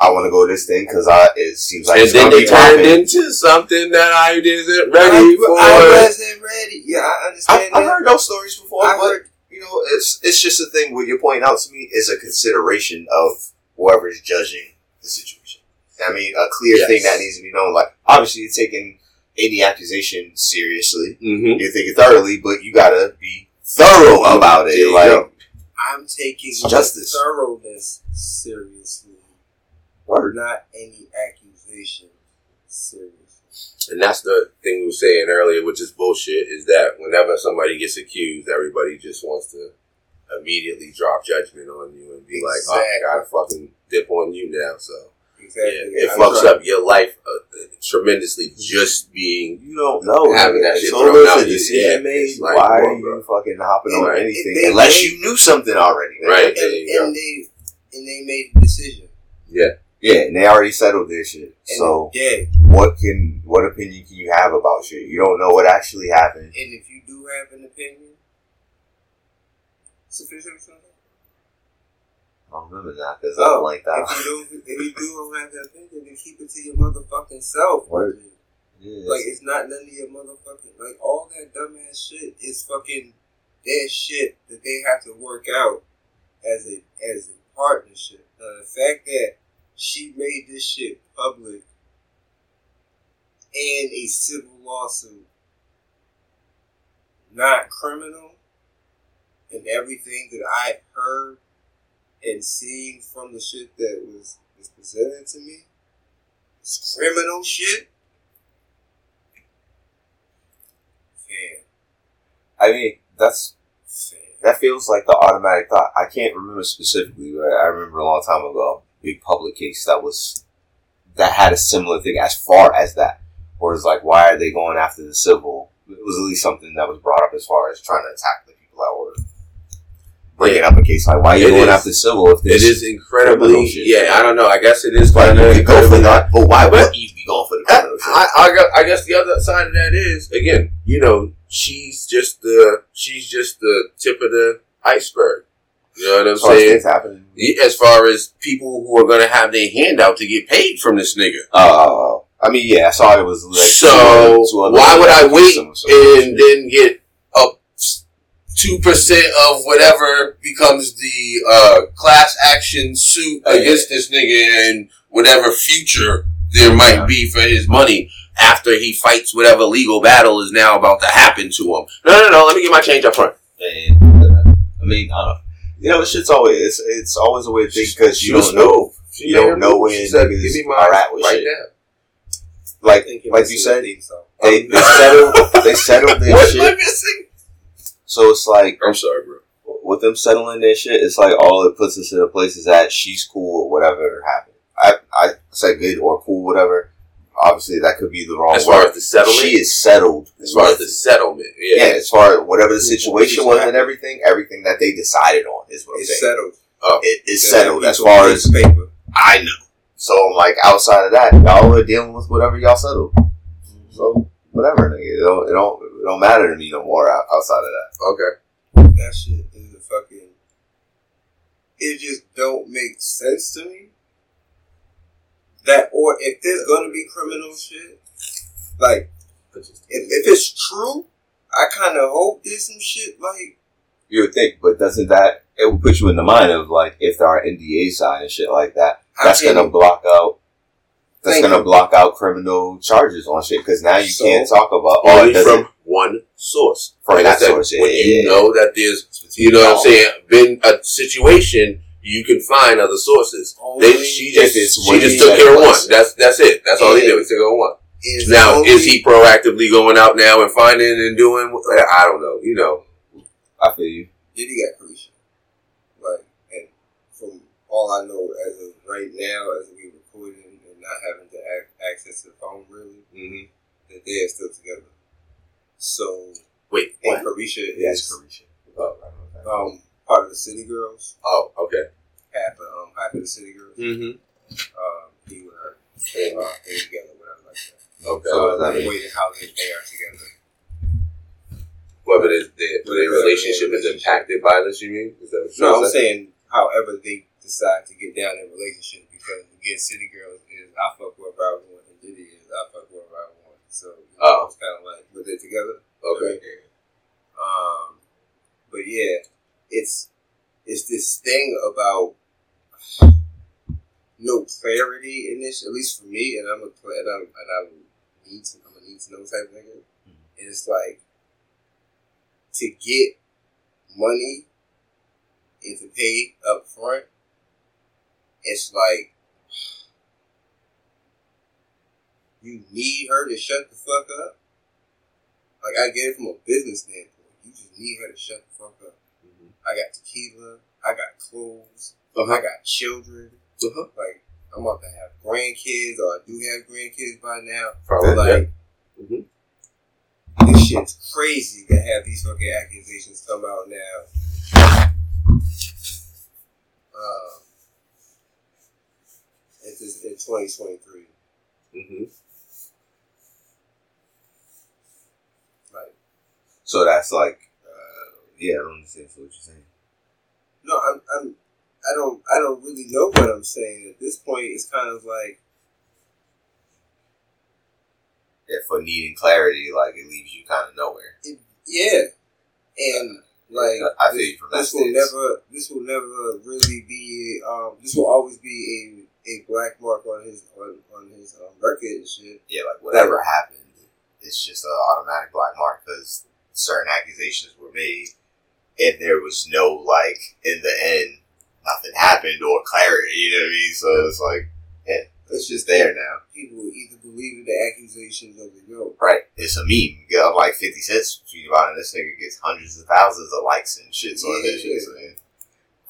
I want to go to this thing because I it seems like And it's then gonna they be turned popping. into something that I isn't I, ready for. I wasn't ready. Yeah, I understand I've heard those stories before, I but heard- you know, it's it's just a thing. What you're pointing out to me is a consideration of whoever's judging the situation. I mean, a clear Yes. thing that needs to be known. Like, obviously, you're taking any accusation seriously. Mm-hmm. You're thinking thoroughly, but you gotta be thorough about it. Like. I'm taking justice. thoroughness seriously, word. not any accusation seriously. And that's the thing we were saying earlier, which is bullshit, is that whenever somebody gets accused, everybody just wants to immediately drop judgment on you and be like, oh, I gotta fucking dip on you now. So, Exactly. yeah, it I'm fucks trying- up your life uh, tremendously just being. You don't know. Having that It's shit thrown out, decision yeah, made. like, Why are on, you fucking hopping on Right. anything They- unless they- you knew something already? man. Right. and, and they and they made a decision. Yeah, and they already settled their shit. And So yeah, what can what opinion can you have about shit? You don't know what actually happened. and if you do have an opinion, sufficient. something. I don't remember that because Oh, I like that. If you don't, if you do have that opinion, then keep it to your motherfucking self. Word. Yeah, Like it's not none of your motherfucking like all that dumbass shit is fucking their shit that they have to work out as a as a partnership. Now the fact that she made this shit public and a civil lawsuit. Not criminal and everything that I've heard and seen from the shit that was, was presented to me. Is criminal shit. I mean that's that feels like the automatic thought. I can't remember specifically, but I remember a long time ago, big public case that was that had a similar thing as far as that. Or it's like, why are they going after the civil? It was at least something that was brought up as far as trying to attack the people that were bringing up a case like, why are you It going is. after civil if It is incredibly. Yeah, I don't know. I guess it is kind you go for that? But why would you be going for the criminal? I, I, I guess the other side of that is again, you know, she's just the she's just the tip of the iceberg. You know what I'm as far as saying? happening. As far as people who are going to have their hand out to get paid from this nigga. Uh, I mean, yeah, I saw it was like So, two- two other- why would I wait some- some and then get up two percent of whatever becomes the uh, class action suit Oh, yeah. against this nigga and whatever future there might be for his money after he fights whatever legal battle is now about to happen to him. No, no, no. Let me get my change up front. And, uh, I mean, I don't. You know, shit's always it's, it's always a weird thing because you don't know. She you don't know move. when She said, niggas "Give me my are at with right shit." now." Like Thank like you said, Theme song. they they settled they settled their What am I shit. missing? So it's like I'm sorry, bro. with them settling their shit, it's like all it puts us in a place is that she's cool or whatever happened. I I said good or cool, whatever. Obviously, that could be the wrong As far word. as the settlement, she is settled. as far as the settlement, yeah, yeah, as far as whatever the situation was and everything, everything that they decided on is what I'm It's saying. settled. Oh, It is It's settled as far as paper. I know. So I'm like, outside of that, y'all are dealing with whatever y'all settled. So whatever, nigga. It don't, it don't, it don't matter to me no more outside of that. okay. That shit is a fucking. It just don't make sense to me. That or if there's gonna be criminal shit, like if, if it's true, I kind of hope there's some shit like You would think, but doesn't that it would put you in the mind of like if there are NDA signed and shit like that, that's gonna you- block out. That's Thank gonna you. block out criminal charges on shit because now you So- can't talk about oh Only it doesn't from one source. from Like that said, source. Yeah, when yeah, you yeah. know that there's, you know what I'm saying, been a situation, you can find other sources. They, she just, it's she just took care of one. That's that's it. That's all he did. He took care of one. is Now, only- is he proactively going out now and finding and doing? I don't know. You know, I feel you. Did he got Caresha? Like, and from all I know as of right now, as we recording and not having to ac- access the phone really, mm-hmm. that they are still together. So, wait. and Caresha Yes, is Caresha. Oh, um part of the City Girls, Oh, okay. Half of um half of the City Girls. Mm-hmm. Um, he with her, they uh, they together, whatever like that. Okay. So that I'm mean? waiting how they, they are together. Whether their, their, their relationship is impacted by this, you mean? Is that what No, I'm saying? saying however they decide to get down in relationship because again, City Girls is I fuck whoever I want and Diddy is I fuck whoever I want. So you know, Oh. it's kind of like but they're together. Okay. Um, but yeah, it's it's this thing about no clarity in this, at least for me, and I'm a and I'm and I need to I'm a need to know type of nigga. Mm-hmm. And it's like to get money and to pay up front. It's like you need her to shut the fuck up. Like I get it from a business standpoint. You just need her to shut the fuck up. I got tequila. I got clothes. Uh-huh. I got children. Uh-huh. Like I'm about to have grandkids, or I do have grandkids by now. Probably. Like Mhm. this shit's crazy to have these fucking accusations come out now. Uh, into in 2023. hmm Like, So that's like, yeah, I don't understand what you're saying. no, I'm, I'm, I don't, I don't really know what I'm saying at this point. It's kind of like, Yeah, for needing clarity, like it leaves you kind of nowhere. yeah, and like I feel this, you from that this will never, this will never really be. Um, this will always be a a black mark on his on, on his um, record and shit. Yeah, like whatever happened, it's just an automatic black mark because certain accusations were made, and there was no like in the end, nothing happened or clarity. You know what I mean? So it's like, yeah, it's just there now. People will either believe in the accusations of the yo. Right. It's a meme. You got like 50 Cent's tweet about it. This nigga gets hundreds of thousands of likes and shits on Yeah. shit. So, yeah.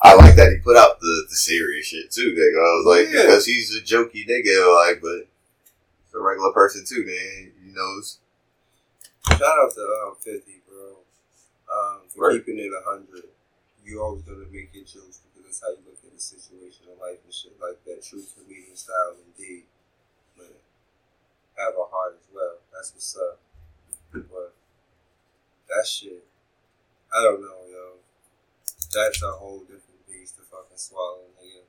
I like that he put out the, the serious shit too, nigga. I was like, Yeah. because he's a jokey nigga, like, but he's a regular person too, man. He knows. Shout out to um, 50, bro. Um, for Right. keeping it 100. You're always gonna make your jokes because that's how you look at the situation of life and shit like that. True comedian style indeed. But have a heart as well. That's what's up. But that shit, I don't know, yo. That's a whole different beast to fucking swallow, nigga.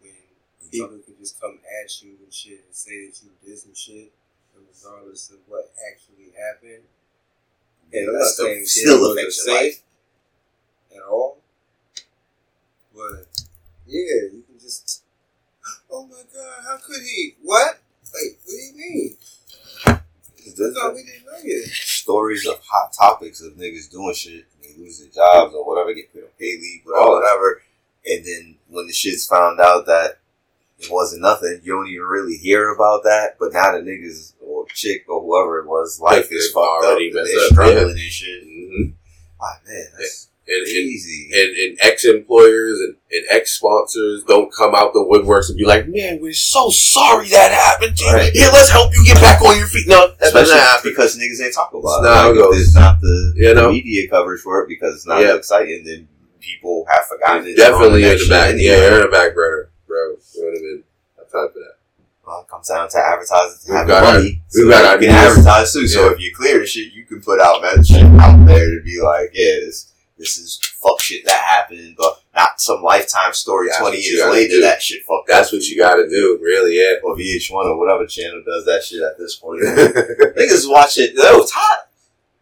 When people can just come at you and shit and say that you did some shit, and regardless of what actually happened. And I'm not still, saying still jail affects your life. at all. But yeah, you can just Oh my god, how could he? What? Like, what do you mean? I thought we didn't know yet. Stories of hot topics of niggas doing shit, they lose their jobs or whatever, get put on pay leave, whatever, oh. whatever. And then when the shit's found out that it wasn't nothing, you don't even really hear about that. But now the niggas or chick or whoever it was, life is fucked up. and They're struggling and shit. hmm Ah, man, that's And, and, and, and ex employers and, and ex sponsors don't come out the woodworks and be like, man, we're so sorry that happened to you. Right. Here, let's help you get back on your feet. No, that doesn't Especially happen. because niggas ain't talk about It's it. not how Like, goes. there's not the, You know? media coverage for it because it's not Yeah. exciting, then people have forgotten it. Definitely in the back. Yeah, you're in the back burner, bro. You know what I mean? Have time for that. Well, it comes down to advertising to We've got our- money. so got you our can advertise too. So if you clear the shit, you can put out that shit out there to be like, yeah, this this is fuck shit that happened, but not some lifetime story. That's Twenty years later, do. that shit fucked That's up. what you gotta do, really, yeah. Or VH1 or whatever channel does that shit at this point. Niggas watch it. No, Ty-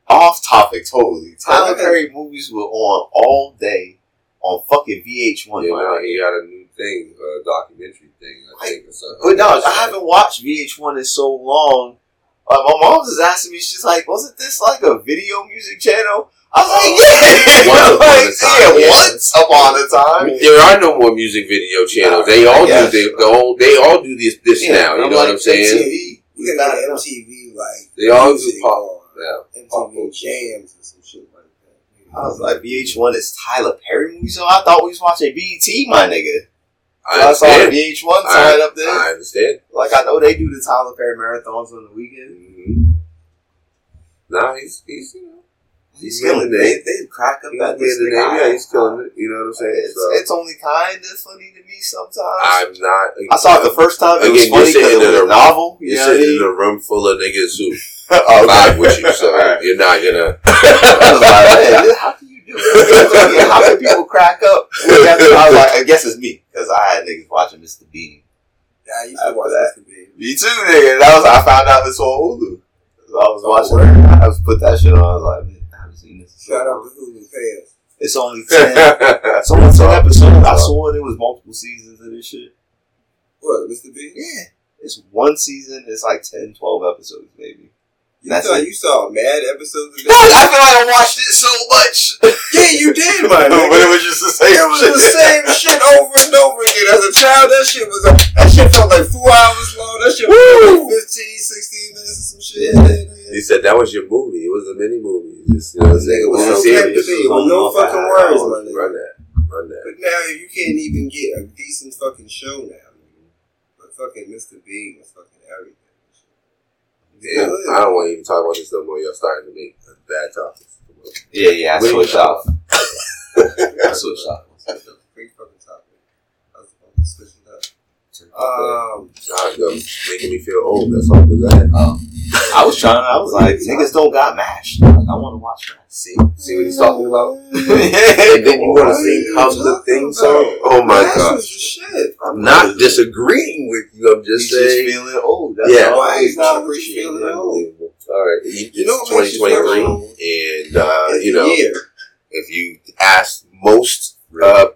off topic totally. Tyler. Perry movies were on all day on fucking VH1. you my know, he got a new thing, a documentary thing, I think. Or. But no, I haven't watched VH1 in so long. Uh, my mom was asking me, she's like, wasn't this like a video music channel? I was like, yeah. Once upon a time, yeah, yeah. once upon a time. There are no more music video channels. They all do. They, the whole, they all do this. This Yeah, now. You I'm know what I'm saying? MTV, we got. MTV like They all do pop. Yeah. MTV jams and some shit like that. I was like, VH1 is Tyler Perry movie, so I thought we was watching BET, my nigga. I I saw the. VH1 I- sign up there. I understand. Like I know they do the Tyler Perry marathons on the weekend. Mm-hmm. Nah, he's he's you know He's He's killing it. They, they crack up at this getting the nigga. name. Yeah, he's killing it. You know what I'm saying? It's, So, it's only kind of funny to me sometimes. I'm not. I saw it the first time. It was Again, you're funny because it was in a novel. You You're I sitting in a room full of niggas who Oh, vibe with you, so Right. you're not gonna. I was like, man, how can you how can people crack up? I was like, I guess it's me because I had niggas watching Mr. Bean. Yeah, I used to watch that. Mr. Bean. Me too, nigga. That was I found out this on Hulu. So I was oh, watching. I was put that shit on. I was like, man, I haven't seen this. in Shout out to Hulu Payers. It's only ten. It's only ten episodes. I saw it. It was multiple seasons of this shit. What, Mr. Bean? Yeah, it's one season. It's like 10, 12 episodes, maybe. You That's saw it. you saw mad episodes of No, I feel like I watched it so much. yeah, you did, my but it was just the same It was shit. the same shit over and over again. As a child, that shit was a, that shit felt like four hours long. That shit was like 15, 16 minutes or some shit. He said that was your movie. It was a mini movie. Just you know, what I'm This saying? nigga was It so serious. captivated It with was no fucking one words, hour. my nigga. Run that. Run that. But now you can't even get a decent fucking show now. nigga. But fucking Mr. Bean was fucking everything. Damn, I don't want to even talk about this no more. Y'all starting to make bad topics. Yeah, yeah, I What switched talk off. I switched off. Great fucking topic. I was supposed to switch it up. Um, Nah, you're making me feel old. That's all. Go ahead. I was trying. I was like, niggas don't got mashed. Like, I want to watch that. See, see what he's talking about. and And then you want to sing hum the thing song? Oh my MASH gosh! was the shit. I'm not disagreeing with you. I'm just He's just saying. feeling old. That's Yeah. all. Why He's not appreciating feeling it. old? Unbelievable. All right, it's You know what 2023, and uh, you know, year. if you ask most uh,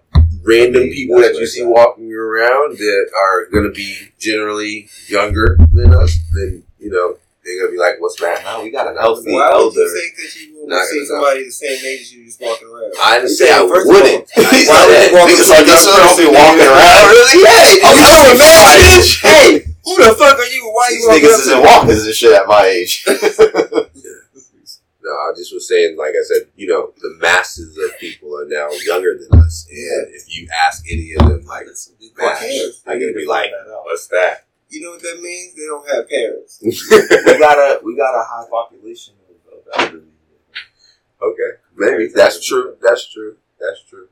random people that you see walking around that are going to be generally younger than us, then you know they're going to be like, "What's that?" Now we got an healthy Why would you elder. think that you would Not see gonna somebody the same age as you just walking around? I didn't say I First wouldn't. all, He's Why would like, you walk niggas up like to this the don't be walking around. Oh, really? Hey, Oh, you know what man? Hey, who the fuck are you? Why you These walking niggas up to isn't walkers this shit at my age. No, I just was saying, like I said, you know, the masses of people are now younger than us, and if you ask any of them, like, Who cares? I'm gonna be like, "What's that?" You know what that means? They don't have parents. we got a we got a high population of, elderly. Okay, maybe that's true. That's true. That's true.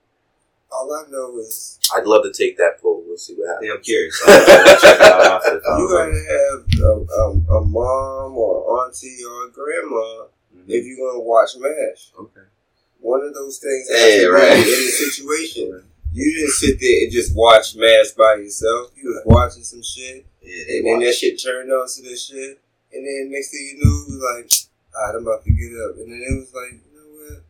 All I know is I'd love to take that poll. We'll see what happens. Yeah, I'm curious. Check it out after the you conversation. gotta have a, a, a mom or auntie or a grandma if you're gonna watch MASH. Okay. One of those things Hey, right. in the situation. You didn't sit there and just watch MASH by yourself. You was watching some shit, Yeah, and then that shit turned on to this shit, and then next thing you know, it was like, alright, I'm about to get up, and then it was like, you know what?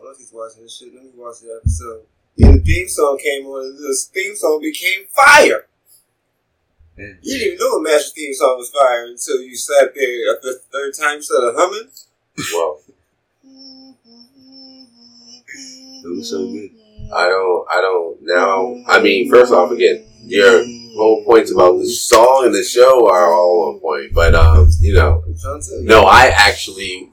Unless he's watching this shit, let me watch the episode. Then the theme song came on, and the theme song became fire. Yeah. You didn't even know a Master theme song was fire until you sat there after the third time you started humming. Well, It was so good. I don't. I don't now. I mean, first off, again, your whole points about the song and the show are all on point. But um, you know, I'm trying to tell you. no, I actually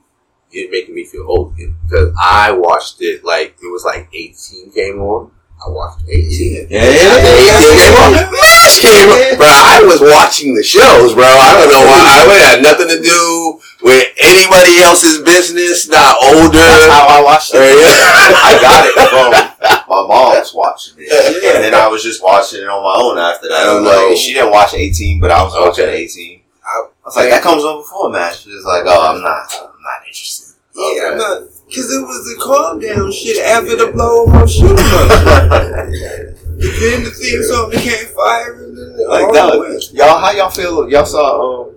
it making me feel old again because I watched it like it was like 18 came on. I watched 18. Yeah, MASH came on. Bro, I was watching the shows, bro. I don't know why. It had nothing to do with anybody else's business. Not older. That's how I watched it. I got it from my mom's watching it, and then I was just watching it on my own after that. I don't Like, she didn't watch 18, but I was watching Okay. 18. I was like, that comes on before MASH. It's like, oh, I'm not, I'm not interested. Yeah, I'm not. Cause it was the calm down shit after the blow up shooter. then the theme song became fire and then Like that, y'all, how y'all feel? Y'all saw um,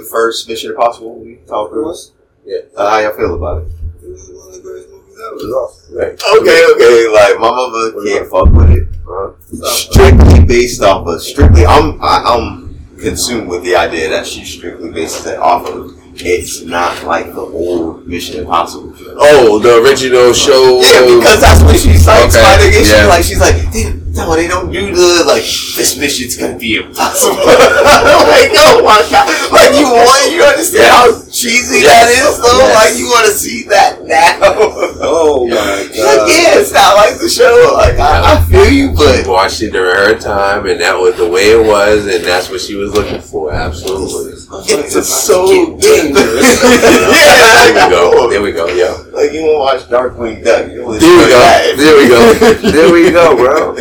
the first Mission Impossible movie, Tom Cruise. Yeah. Uh, how y'all feel about it? It was one of the greatest movies ever. Right. Okay, okay. Like my mother can't fuck with it. Uh-huh. Strictly based off of strictly, I'm I, I'm consumed with the idea that she strictly bases it off of. It's not like the old Mission Impossible. Oh, the original show. Yeah, because that's what she's like. Okay, Spider Gate. yeah. She's like, she's like, "Damn, no, they don't do the like. This mission's gonna be impossible. I'm like, oh my god! Like you want, you understand how cheesy that Yes. is, though. Yes. Like you want to see that now. Oh my Like, god. yeah, it's not like the show. Like I, I feel you, but She watched it during her time, and that was the way it was, and that's what she was looking for. Absolutely. it's so dangerous. yeah, There we go. There we go. Yeah. Like you want to watch Darkwing Duck? There we go. that. There we go. There we go, bro.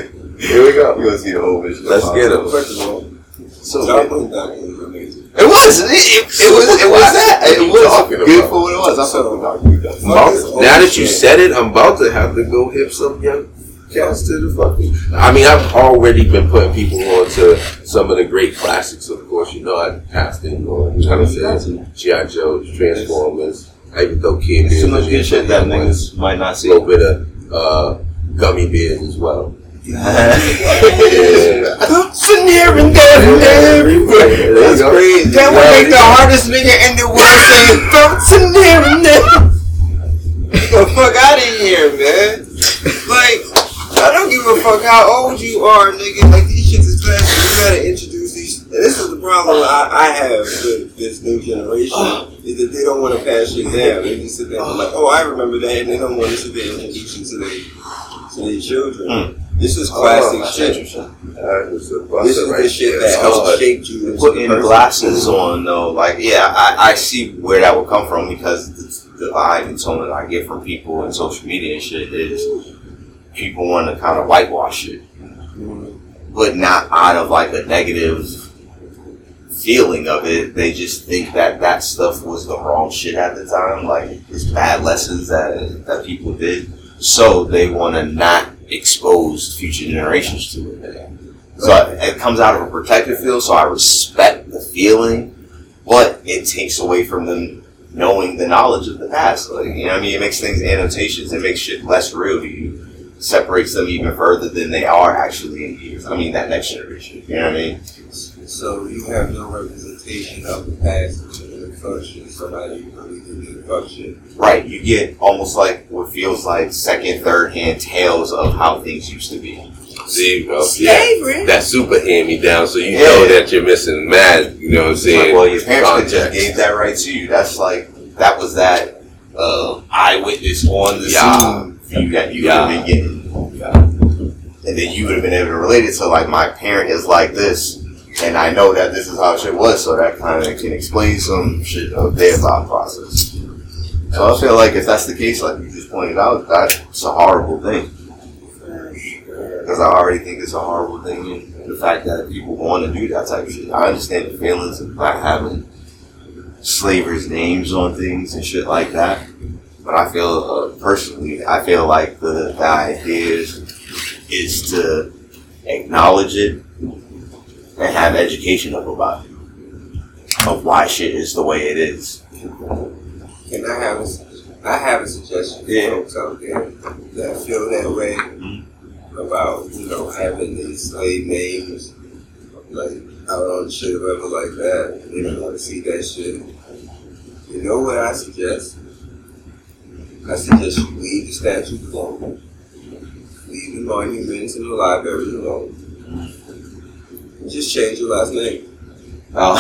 Here we go. You want to see the whole mission? Let's get him. First of all, So John good. Wayne Duck amazing. It was. It, it, it was. It was that. What are It you was talking good about? for what it was. I So- fuck with Darkwing Duck. Fuck Now that you said it, I'm about to have to go hip some young cats to the fucking. I mean, I've already been putting people on to some of the great classics. Of course, you know I passed in on kind of said GI Joe, Transformers. I even throw Kid Bears too much good shit that niggas might not see. A little bit of uh, Gummi Bears as well. Sitting here and there and. There you go. That would make the hardest nigga in the world say, bouncing here and there. the fuck out of here, man. Like, I don't give a fuck how old you are, nigga. Like, these shits is classic. You gotta introduce these. This is the problem I, I have with this new generation, is that they don't want to pass shit down. They just sit there and like, oh, I remember that, and they don't want to sit there and introduce you to their, to their children. Hmm. This is oh, classic that's shit. That was a This is right the shit there. that Oh, helped shape you Putting glasses on though, like yeah, I, I see where that would come from because the, the vibe and tone that I get from people and social media and shit is people want to kind of whitewash it. but not out of like a negative feeling of it. They just think that that stuff was the wrong shit at the time, like it's bad lessons that that people did. So they want to not expose future generations to it. So it comes out of a protective feel. So I respect the feeling, but it takes away from them knowing the knowledge of the past. Like, you know, I mean, it makes things annotations. It makes shit less real to you. Separates them even further than they are actually in years. I mean, that next generation. You know what I mean? So you have no representation of the past in the function. Somebody really did the function. Right. You get almost like what feels like second, third hand tales of how things used to be. There you go. Yeah. Favorite. That super hand me down, so you Yeah. know that you're missing mad. You know what I'm It's like, saying? well, your parents could just gave that right to you. That's like that was that uh, eyewitness on the Yeah. scene view that you Yeah. would have been getting. Yeah. and then you would have been able to relate it to like my parent is like this and I know that this is how shit was so that kind of can explain some shit of their thought process. So I feel like if that's the case like you just pointed out that's a horrible thing. Because I already think it's a horrible thing and the fact that people want to do that type of shit I understand the feelings of not having slavers names on things and shit like that. But I feel uh, personally I feel like the, the idea is is to acknowledge it and have education of about it. Of why shit is the way it is. Can I have a, I have a suggestion for folks out there that feel that way mm-hmm. about, you know, having these slave names like out on shit or whatever like that. They don't want to see that shit. You know what I suggest? I suggest you leave the statues alone. Leave the monuments and the libraries alone. Just change your last name. Oh.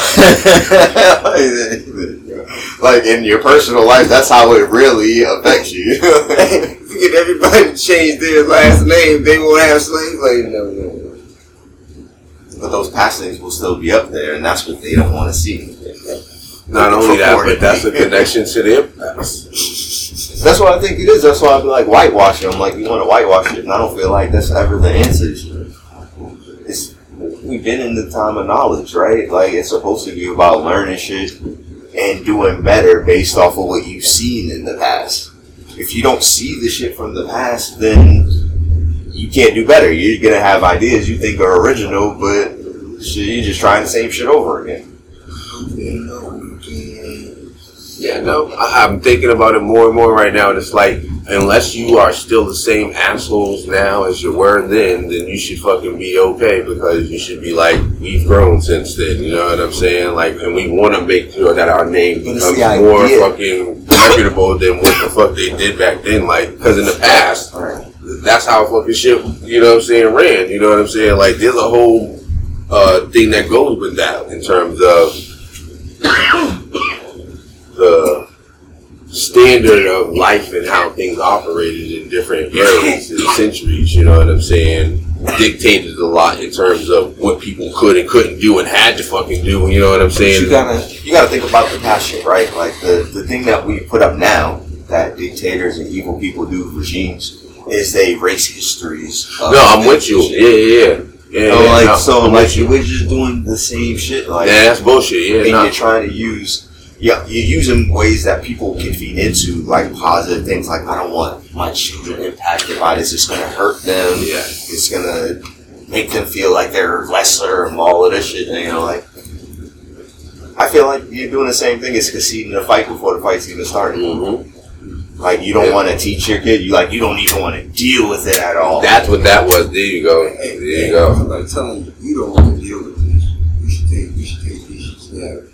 like in your personal life, that's how it really affects you. if you get everybody to change their last name, they won't have slave labor no more. but those past names will still be up there, and that's what they don't want to see. Not only that, but that's a connection to their past. That's what I think it is. That's why I be like whitewashing. I'm like, you want to whitewash it, and I don't feel like that's ever the answer. We've been in the time of knowledge, right? Like it's supposed to be about learning shit and doing better based off of what you've seen in the past. If you don't see the shit from the past, then you can't do better. You're gonna have ideas you think are original, but you're just trying the same shit over again. Yeah, no, I'm thinking about it more and more right now. And it's like, unless you are still the same assholes now as you were then, then you should fucking be okay because you should be like, we've grown since then. You know what I'm saying? Like, and we want to make sure that our name becomes more idea. fucking reputable than what the fuck they did back then. Like, because in the past, that's how fucking shit, you know what I'm saying, ran. You know what I'm saying? Like, there's a whole uh, thing that goes with that in terms of the standard of life and how things operated in different eras and centuries, you know what I'm saying? Dictated a lot in terms of what people could and couldn't do and had to fucking do, you know what I'm But saying? you gotta you gotta think about the past shit, right? Like the the thing that we put up now that dictators and evil people do with regimes is they erase histories. no, I'm with you. shit. Yeah, yeah, yeah. Yeah, So yeah, like no, so I'm like you. we're just doing the same shit. Like Yeah, that's bullshit. Yeah, and no. you're trying to use yeah, you're using ways that people can feed into, like positive things. Like I don't want my children impacted by this. It's gonna hurt them. Yeah. It's gonna make them feel like they're lesser and all of this shit. And, you know, like I feel like you're doing the same thing as conceding the fight before the fight's even started. Mhm. Like you don't Yeah. want to teach your kid. You like you don't even want to deal with it at all. That's what that was. There you go. There you go. I'm like telling you, you don't want to deal with this. You should take, you should take these shits down.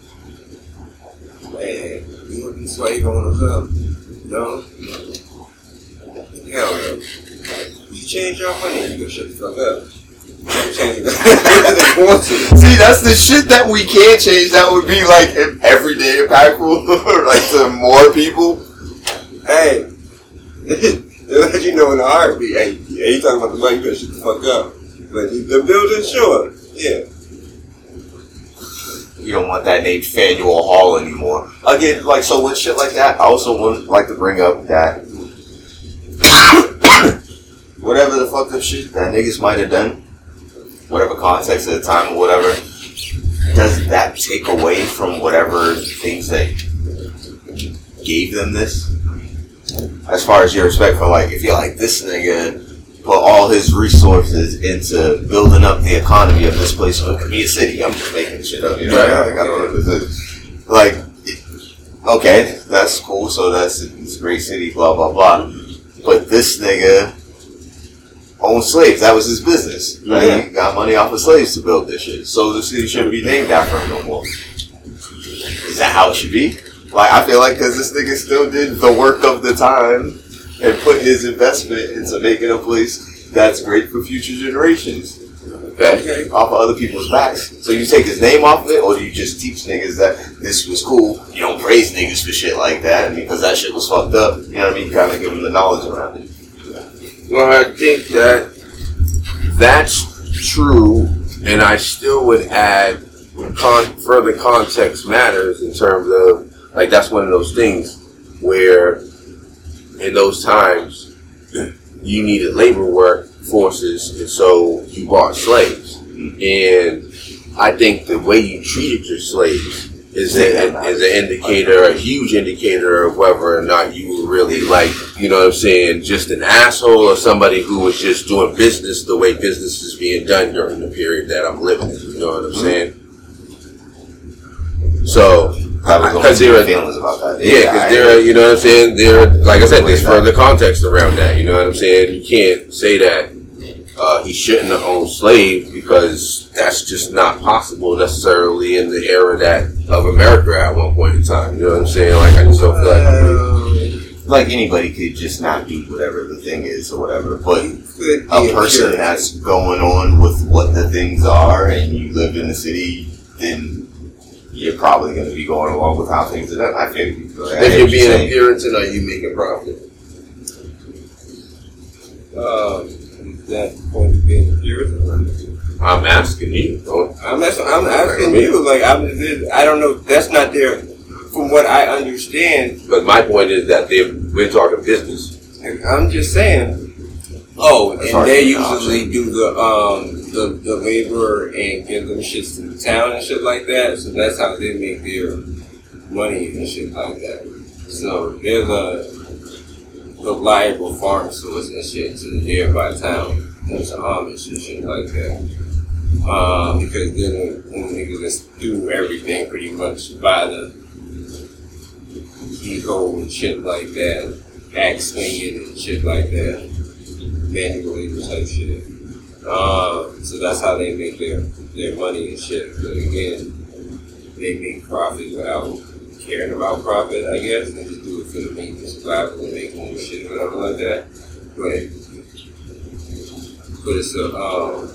Man, you want to be slave owners up? No? Hell no. You change your money, you gonna shut the fuck up. You change it. they want to. See, that's the shit that we can't change. That would be like if everyday impactful, like to more people. Hey, they'll let you know in the heartbeat. Hey, yeah, you talking about the money, you better shut the fuck up. But the building, sure. Yeah. You don't want that name Faneuil Hall anymore. Again, like so with shit like that, I also would like to bring up that whatever the fuck up shit that niggas might have done, whatever context at the time or whatever, does that take away from whatever things that gave them this? As far as your respect for like, if you're like this nigga put all his resources into building up the economy of this place, so it could a city. I'm just making shit up, you know. Right. Like, I don't know if this is like, okay, that's cool. So that's it's a great city, blah blah blah. But this nigga owned slaves. That was his business. Right? Yeah. He got money off of slaves to build this shit. So the city shouldn't be named after him no more. Is that how it should be? Like I feel like because this nigga still did the work of the time and put his investment into making a place that's great for future generations Okay. off of other people's backs. So you take his name off of it, or do you just teach niggas that this was cool? You don't praise niggas for shit like that because that shit was fucked up. You know what I mean? Kind of give them the knowledge around it. Well, I think that that's true, and I still would add con- further context matters in terms of like that's one of those things where in those times you needed labor work forces, and so you bought slaves, and I think the way you treated your slaves is an, is an indicator, a huge indicator of whether or not you were really like, you know what I'm saying, just an asshole or somebody who was just doing business the way business is being done during the period that I'm living in. You know what I'm saying? So, because to there are feelings about that. yeah, because I- there, are, you know what I'm saying. There, are- like I said, there's Way further context around that. You know what I'm saying. You can't say that uh, he shouldn't have owned slaves because that's just not possible necessarily in the era that of America at one point in time. You know what I'm saying? Like I just don't feel like. like anybody could just not be whatever the thing is or whatever, but a person that's going on with what the things are and you live in the city, then you're probably going to be going along with how things are done. I feel you. I If hear you're what being saying. a Puritan, are you making profit? Um, is that point of being a Puritan? I'm asking you. Don't, I'm asking, I'm asking you. Like I'm, I don't know. That's not there. From what I understand, but my point is that they we're talking business. and I'm just saying. Oh, and hard they usually do the um the, the labor and give them shits to the town and shit like that. So that's how they make their money and shit like that. So they're the reliable farm source and shit to the nearby town. and There's Amish and shit like that. Um, because they're the only niggas do everything pretty much by the keyhole and shit like that. Back swinging and shit like that. Manual labor type shit. Um, so that's how they make their, their money and shit. But again, they make profit without caring about profit, I guess. They just do it for the means of survival and make more shit or whatever like that. But, but it's a, um,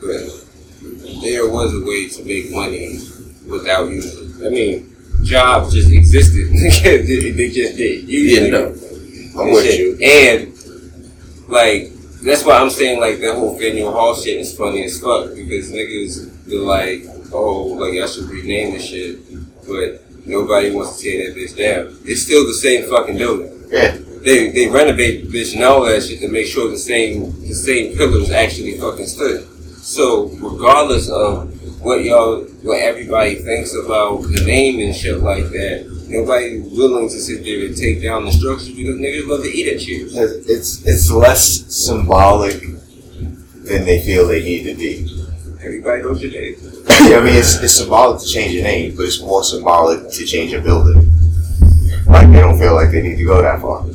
but there was a way to make money without using. I mean, jobs just existed. they they just did. You Yeah, no. I'm with shit. you. And like that's why I'm saying like that whole Faneuil Hall shit is funny as fuck because niggas be like, oh, like I should rename this shit, but nobody wants to tear that bitch down. It's still the same fucking building. Yeah. They they renovate the bitch and all that shit to make sure the same the same pillars actually fucking stood. So regardless of what y'all what everybody thinks about the name and shit like that, nobody willing to sit there and take down the structures because niggas love to eat at Cheers. It's it's less symbolic than they feel they need to be. Everybody knows your name. Yeah, I mean, it's, it's symbolic to change your name, but it's more symbolic to change a building. Like they don't feel like they need to go that far.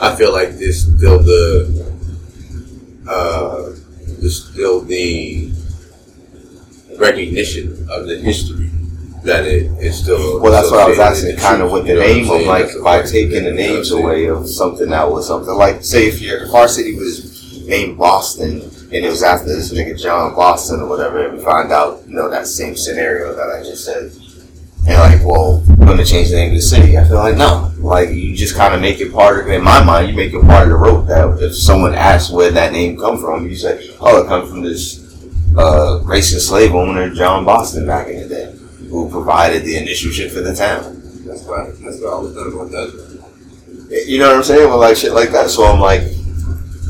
I feel like there's still the uh, there's still the recognition of the history that it is still. Well, that's what I was asking, kind of with the you know name of like That's by taking the You know names away of something that was something like, say, if your if our city was named Boston and it was after this nigga John Boston or whatever, and we find out, you know, that same scenario that I just said, and like, well, we're gonna change the name of the city. I feel like no, like you just kind of make it part of. In my mind, you make it part of the road that if someone asks where that name come from, you say, oh, it comes from this uh, racist slave owner John Boston back in the day, who provided the initial shit for the town. That's why that's why I was done with that. You know what I'm saying? Well, like shit like that. So I'm like,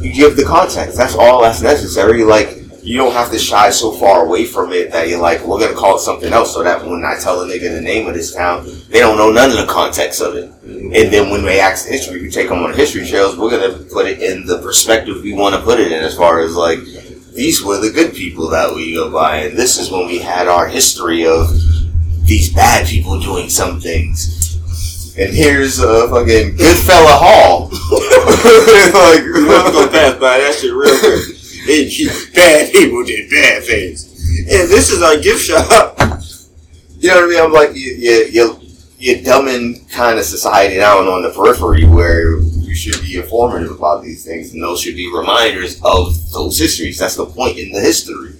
you give the context. That's all that's necessary. Like, you don't have to shy so far away from it that you're like, we're gonna call it something else, so that when I tell a nigga the name of this town, they don't know none of the context of it. Mm-hmm. And then when they ask history, we take them on history trails. We're gonna put it in the perspective we want to put it in, as far as like these were the good people that we go by, and this is when we had our history of these bad people doing some things. And here's a fucking Goodfella Hall. like, go pass by that shit real quick. And bad people did bad things. And this is our gift shop. You know what I mean? I'm like, you, you, you, you're dumbing kind of society down on the periphery where you should be informative about these things, and those should be reminders of those histories. That's the point in the history.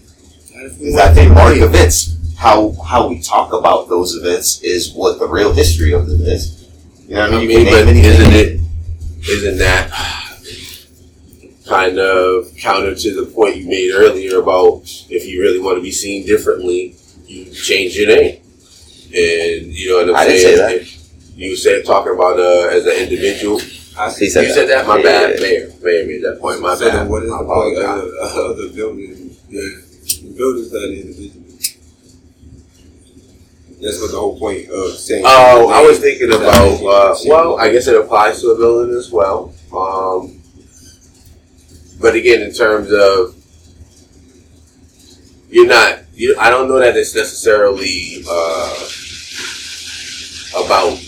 Is that they mark events. How how we talk about those events is what the real history of them is. You know what I I mean? mean, but anything. isn't it? Isn't that kind of counter to the point you made earlier about if you really want to be seen differently, you change your name, and you know what I'm I didn't saying. say that. You said talking about uh, as an individual. I He said you said that. My Yeah, bad, yeah, mayor. Mayor made that point. My So bad. what is I the point of apologize. the, of the building? The, the building's not individual. That's what the whole point of saying. Oh, I was thinking about. Uh, well, I guess it applies to a building as well. Um, but again, in terms of you're not. You, I don't know that it's necessarily uh, about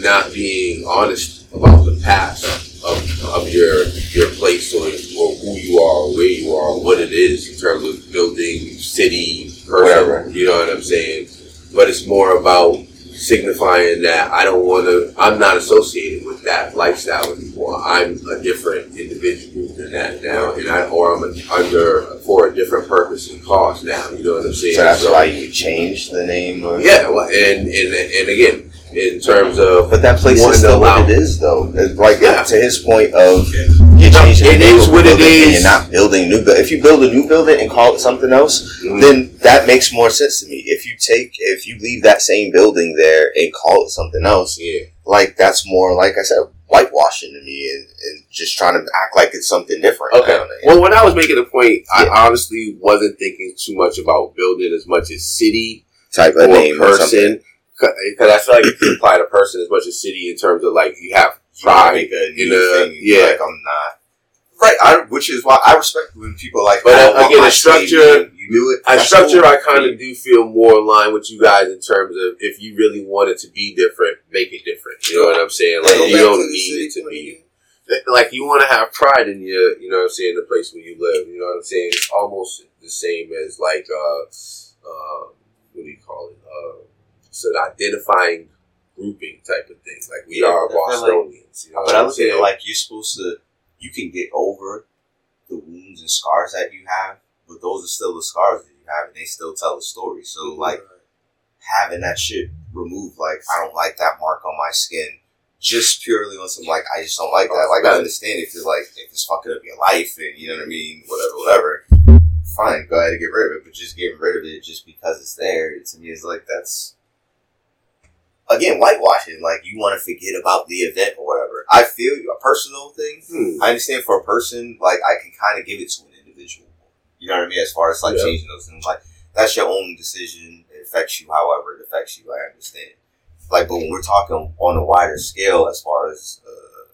not being honest about the past of, of your your place or, or who you are, or where you are, or what it is in terms of building, city, person. Whatever. You know what I'm saying? But it's more about signifying that I don't want to. I'm not associated with that lifestyle anymore. I'm a different individual than that now, and I or I'm under for a different purpose and cause now. You know what I'm saying? So that's why you changed the name. Or, Yeah, well, and and and again, in terms of But that place Wanting is to still what it is, though. It's like Yeah. to his point of Yeah. you No, changing the it name is what it building and. You're not building new. Bu- if you build a new building and call it something else, Mhm. then that makes more sense to me. If you take, if you leave that same building there and call it something else, yeah, like that's more like I said, whitewashing to me, and, and just trying to act like it's something different. Okay. Know. Well, when I was making the point, Yeah. I honestly wasn't thinking too much about building as much as city type or of name or something. person, because I feel like you can apply to a person as much as a city in terms of like you have You pride. a new thing. yeah. like I'm not. Right, I, which is why I respect when people like. But, uh, again, the structure- You do it. A structure. I kind of do feel more aligned with you guys in terms of if you really want it to be different, make it different. You know what I'm saying? Like you don't need it to be like you want to have pride in your, you know what I'm saying, the place where you live. You know what I'm saying? It's almost the same as like, uh, uh, what do you call it? Uh, it's an identifying grouping type of thing. Like we Yeah, are feel like- Bostonians. you know But I I'm look at it saying? like you're supposed to. You can get over the wounds and scars that you have, but those are still the scars that you have, and they still tell a story. So mm-hmm. like having that shit removed, like I don't like that mark on my skin. Just purely on some like I just don't like that. Like I understand if it's like if it's fucking up your life and you know what I mean, whatever, whatever. Fine, go ahead and get rid of it. But just getting rid of it just because it's there, to me is like that's again whitewashing. Like you want to forget about the event or whatever. I feel you, a personal thing. Hmm. I understand for a person, like I can kind of give it to an individual. You know what I mean? As far as like Yeah. changing those things, like that's your own decision. It affects you however it affects you. I understand. Like, but when we're talking on a wider scale, as far as uh,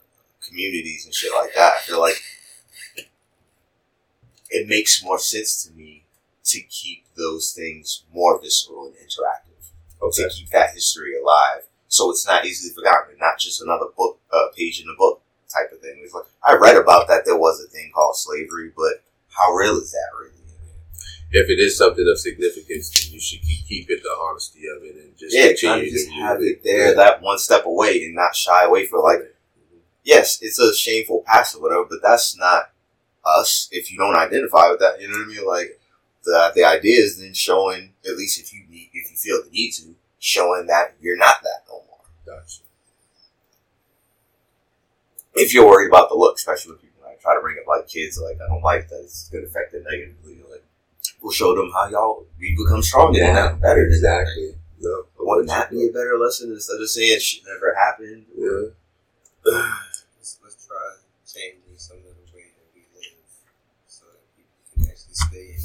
communities and shit like that, I feel like it makes more sense to me to keep those things more visceral and interactive Okay. to keep that history alive, so it's not easily forgotten, and not just another book, uh, page in the book type of thing. It's like I read about that there was a thing called slavery, but how real is that really? If it is something of significance, then you should keep, keep it the honesty of it and just Yeah, continue just to have it there, that one step away, and not shy away for like, yes, it's a shameful past or whatever, but that's not us if you don't identify with that. You know what I mean? Like the the idea is then showing at least if you need if you feel the need to showing that you're not that no more. Gotcha. if you're worried about the look, especially when people like try to bring up like kids, like I don't like that it's gonna affect them negatively. Like we'll show them how y'all we become stronger than that, better than that. Exactly. No. Wouldn't that be a better lesson instead of saying it shit never happened? Yeah. Let's, let's try changing some of the way that we live so that people can actually stay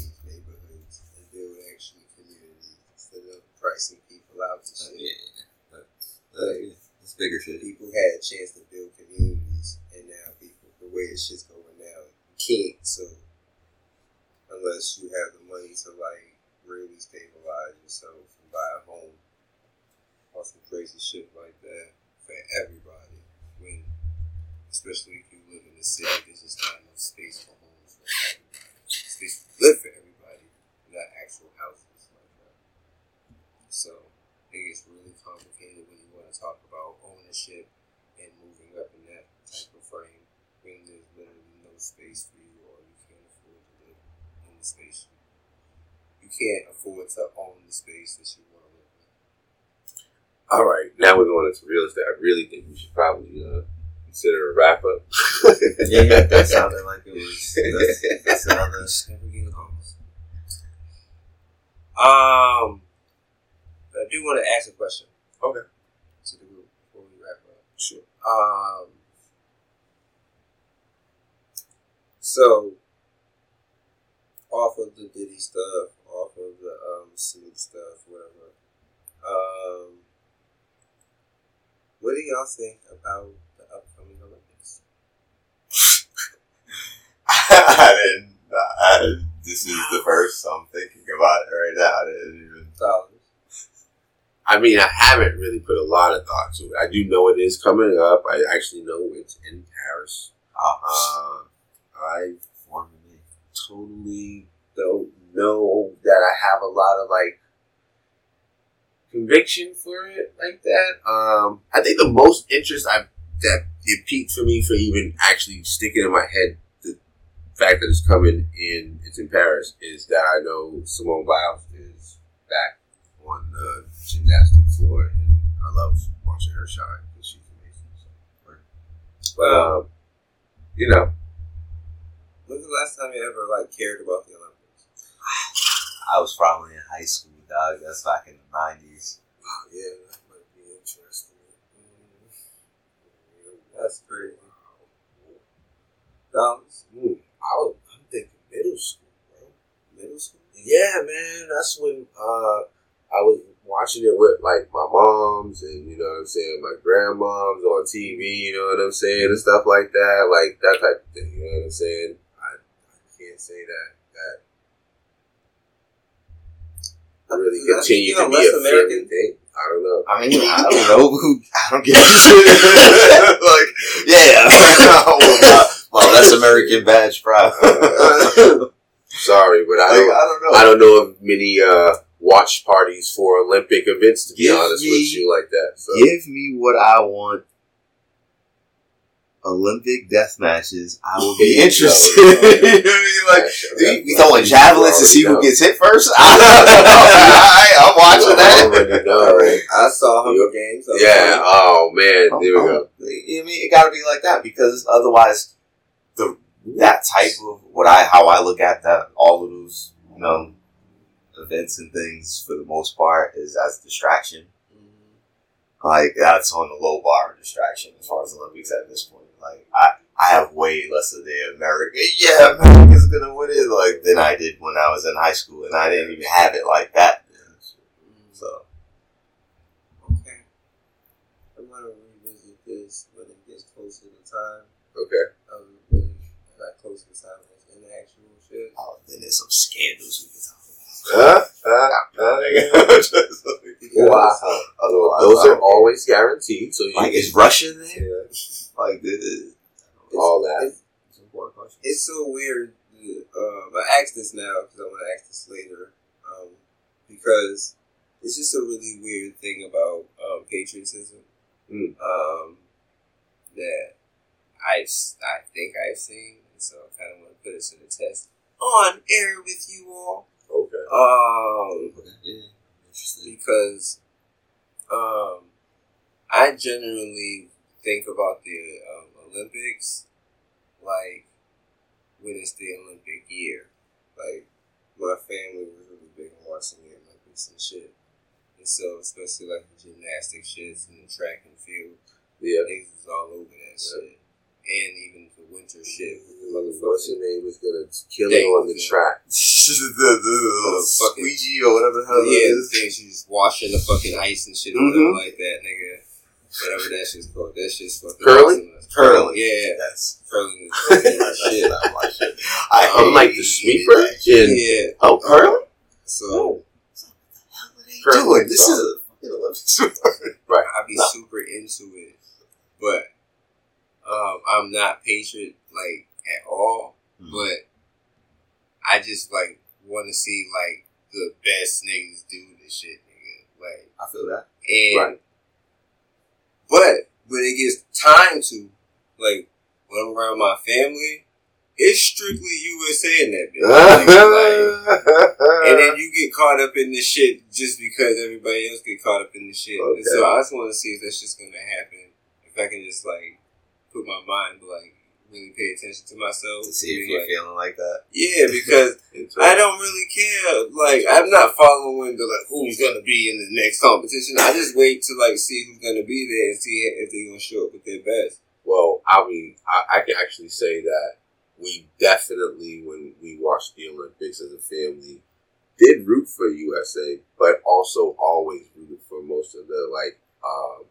pricing and shit. Uh, yeah, that's bigger shit. People had a chance to build communities, and now people, the way the shit's going now, you can't. So unless you have the money to like really stabilize yourself and buy a home or some crazy shit like that for everybody. When, especially if you live in the city, there's just not enough space for homes for. Space to live for everybody, not actual houses that. So it gets really complicated when you want to talk about ownership and moving up in that type of frame when there's literally no space for you or you can't afford to live in the space you you can't afford to own the space that you want to live in. All right, now we're going into real estate. I really think we should probably uh, consider a wrap up. Yeah, that sounded like it was. That's, that's another. Never get lost. Um, I do want to ask a question. Okay. To the group before we wrap up. Sure. Um. So, off of the Diddy stuff, off of the um Snoop stuff, whatever. Um, what do y'all think about the upcoming Olympics? I didn't. I, this is the first I'm thinking about it right now. I didn't even. Dollars. I mean, I haven't really put a lot of thought to it. I do know it is coming up. I actually know it's in Paris. Uh, I totally don't know that I have a lot of like conviction for it like that. Um, I think the most interest I that it peaked for me for even actually sticking in my head the fact that it's coming in it's in Paris is that I know Simone Biles is back on the gymnastic floor and I love watching her shine because she's amazing. So, but um, you know, When's the last time you ever like cared about the Olympics? I was probably in high school, dog. That's back in the nineties. Oh yeah, that might be interesting. Mm. That's crazy. Dollars. mm, I was, I'm thinking middle school, bro. Middle school. Yeah, man. That's when uh, I was watching it with like my moms and you know what I'm saying, my grandmoms on TV. You know what I'm saying, and stuff like that, like that type of thing. You know what I'm saying? I, I can't say that that really continue to be a American? thing. I don't know. I mean, I don't know who. I don't get it. like, yeah. well, my, my less American badge, pride. Sorry, but I I don't. don't know. I don't know of many uh, watch parties for Olympic events. To be Give honest me- with you, like that. So. Give me what I want. Olympic death matches. I will be interested. you know what I mean? Like, we throwing javelins to see who gets hit first. I I'm watching that. I saw Hunger Games. I Yeah. Oh man. There we go. You I mean, it got to be like that because otherwise, the that type of what I how I look at that all of those you know events and things for the most part is as distraction. mm, Like that's on the low bar of distraction as far as Olympics at this point. Like I I have way less of the American yeah America's gonna win it like than I did when I was in high school and I didn't even have it like that. Then. So Okay. I'm gonna revisit this when it gets closer to time. Okay. Um, when not closer to time in the actual shit. oh, then there's some scandals we can talk about. Huh? Uh, Just like- wow. Those are always guaranteed. So you Like, is Russia there? Yeah. Like, this is it's- all that. It's, it's an important question. it's so weird. Um, I asked this now because I want to ask this later. Um, because it's just a really weird thing about um, patriotism. Mm. Um, that I've I think I've seen, and so I kind of want to put it to the test on air with you all. Um, Yeah, interesting. because um, I generally think about the um, Olympics like when it's the Olympic year. Like my family was really big on watching the Olympics and shit. And so, especially like the gymnastic shits and the track and field, Yeah. niggas was all over that shit. And even the winter shit What's your name is gonna kill it on the track. The, the, fucking squeegee or whatever the hell yeah, it the thing she's washing the fucking ice and shit or Mhm. whatever like that, nigga. Whatever that shit's called. That shit's fucking curly. awesome. Curling, yeah. That's curly. is fucking my shit. not my shit. I I'm like the sweeper shit. Yeah. oh, curling. So Curling. Dude, this is a fucking Olympic sport. I be No. super into it, but um, I'm not patient like at all. Mhm. But I just like want to see like the best niggas do this shit, nigga. Like, I feel that. and Right. but when it gets time to, like, when I'm around my family, it's strictly USA in that bitch. Like, and then you get caught up in this shit just because everybody else get caught up in this shit. And so I just want to see if that's just gonna happen. If I can just like put my mind like really pay attention to myself. To see if you're like, feeling like that. yeah, because I don't really care. Like I'm not following the like who's gonna be in the next competition. I just wait to like see who's gonna be there and see if they're gonna show up with their best. Well, I mean, I, I can actually say that we definitely, when we watched the Olympics as a family, did root for USA, but also always rooted for most of the like um,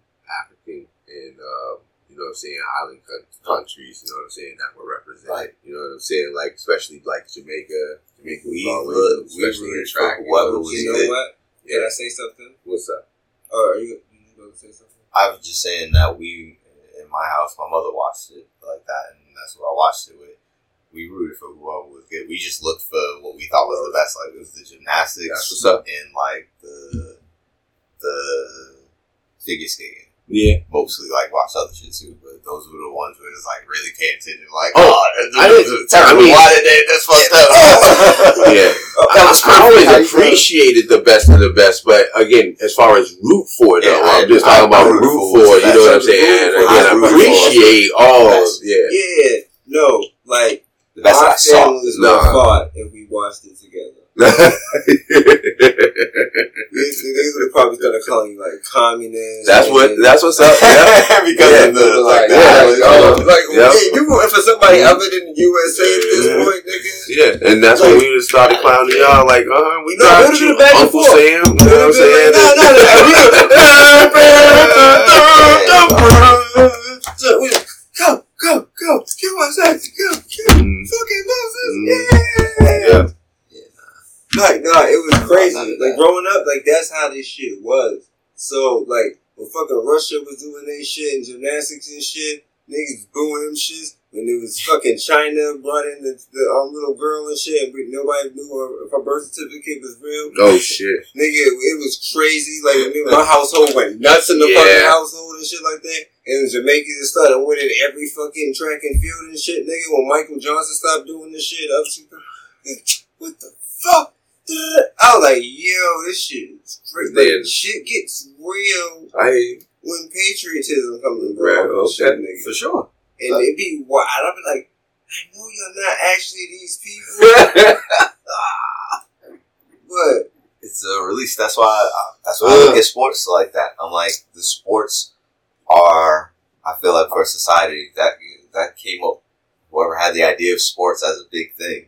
African and um, you know what I'm saying island coun- countries. You know what I'm saying that were represented. Right. You know what I'm saying, like especially like Jamaica. Jamaica was We always, look- we especially in rooted track. you know what I'm was You saying? know what? Can I say something? What's up? Or are you you going to say something? I was just saying that we in my house, my mother watched it like that, and that's what I watched it with. We rooted for whoever was good. We just looked for what we thought was the best. Like it was the gymnastics That's what's up. and like the the figure skating. Yeah. Mostly like watch other shit too, but those were the ones where it's like really paying attention. Like, Oh, oh, that's, I didn't- terrible. I mean- Why did they? That's fucked up. Yeah. That was I always perfect. How you feel? appreciated the best of the best, but again, as far as root for though, Yeah, I- I'm just I- talking about I root root for. You know what I'm saying? And again, I I appreciate all. Yeah. Yeah, no, like the best I saw. Nah. have fought if we watched it together. These niggas would probably started calling you like communist. that's what. That's what's up. Yeah. because Yeah. of the like, the Yeah. island- Oh. like, Yep. hey, you voting for somebody other than the USA at this Yeah. point, nigga? Yeah, and that's when we just started clowning y'all like, uh, we No, got you, back Uncle forth. Sam. You know what I'm saying? No, no, no, Go, go, go! Kill my sex! Go, kill Mm, fucking Moses! Mm. Yeah! Yeah. Like, no, it was crazy. Like growing up, like that's how this shit was. So like when fucking Russia was doing their shit and gymnastics and shit, niggas booing them shits. When it was fucking China brought in the, the um, little girl and shit, and nobody knew her, if her birth certificate was real. Oh shit. Nigga, it was crazy. Like my household went nuts in the Yeah. fucking household and shit like that. And Jamaica just started winning every fucking track and field and shit, nigga. When Michael Johnson stopped doing this shit, up. What the fuck? I was like, yo, this shit is crazy. Like, shit gets real I when patriotism comes in, Right. Shit, nigga. for sure. And it be wild. I'll be like, I know you're not actually these people, but It's a release. That's why. I, that's why I uh. look at sports like that. I'm like the sports are. I feel like for a society that that came up, whoever had the idea of sports as a big thing,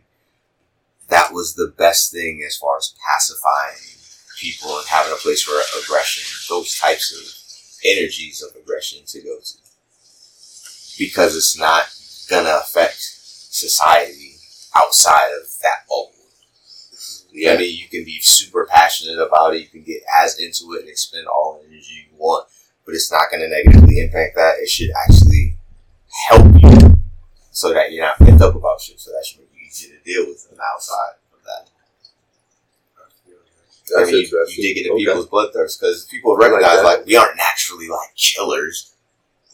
that was the best thing as far as pacifying people and having a place for aggression. Those types of energies of aggression to go to, because it's not gonna affect society outside of that bubble. yeah. I mean, you can be super passionate about it. You can get as into it and expend all the energy you want, but it's not to negatively impact that. It should actually help you so that you're not pent up about shit, so that should make you easier to deal with on the outside of that. I mean, you, interesting. you dig into Okay. people's bloodthirst because people I like recognize like, we aren't naturally like chillers,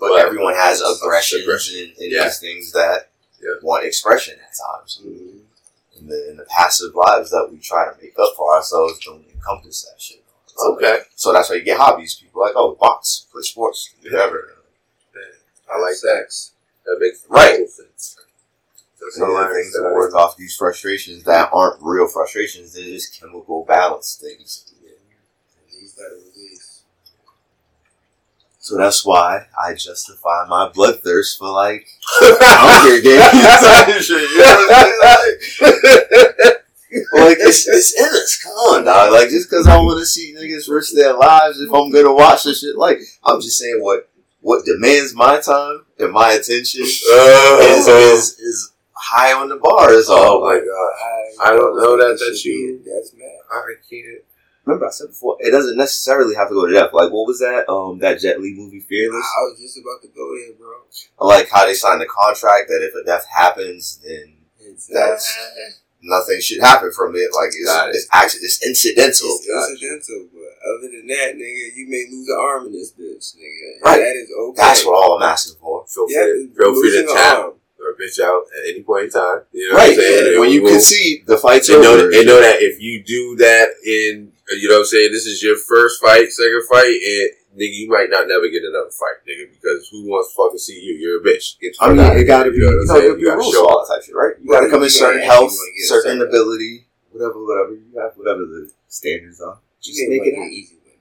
but But- everyone has That's aggressions aggression. and, and Yeah. these things that Yeah. want expression at times mm-hmm. And the in the passive lives that we try to make up for ourselves don't encompass that shit. So, Okay. So that's why you get hobbies. People like, oh, box, play sports, whatever. I like that. That makes Right. sense. The things that work off these frustrations that aren't real frustrations. They're just chemical balance things. these gotta release. So that's why I justify my bloodthirst for like hunger games. and shit, you know what I'm saying? Like, like it's, it's in us. Come on, dog. Like just because I want to see niggas risk their lives, if I'm gonna watch this shit, like I'm just saying what what demands my time and my attention is is, is high on the bar. Is oh all. my god! I don't know that that you. That's mad. I can't. remember I said before, it doesn't necessarily have to go to death. Like what was that? Um, that Jet Li movie, Fearless. I was just about to go there, bro. I like how they signed the contract that if a death happens, then It's, That's- uh, nothing should happen from it. Like it's, it's actually it's incidental. It's incidental, but other than that, nigga, you may lose an arm in this bitch, nigga. Right. That is okay. That's what all I'm asking for. Feel Yeah, free, to, feel free to tap arm. or bitch out at any point in time. You know Right. what I'm saying? And when you we'll- concede, the fight's and know, and know that if you do that in, you know what I'm saying, this is your first fight, second fight, and nigga, you might not never get another fight, nigga, because who wants to fucking see you? You're a bitch. Get the I fuck mean, out it here, gotta be, you know what I'm saying? You gotta show all that type shit, right? You You gotta gotta- come in certain health, you wanna get certain certain- ability, whatever, whatever. You have whatever the standards are. You Just ain't make it an easy win.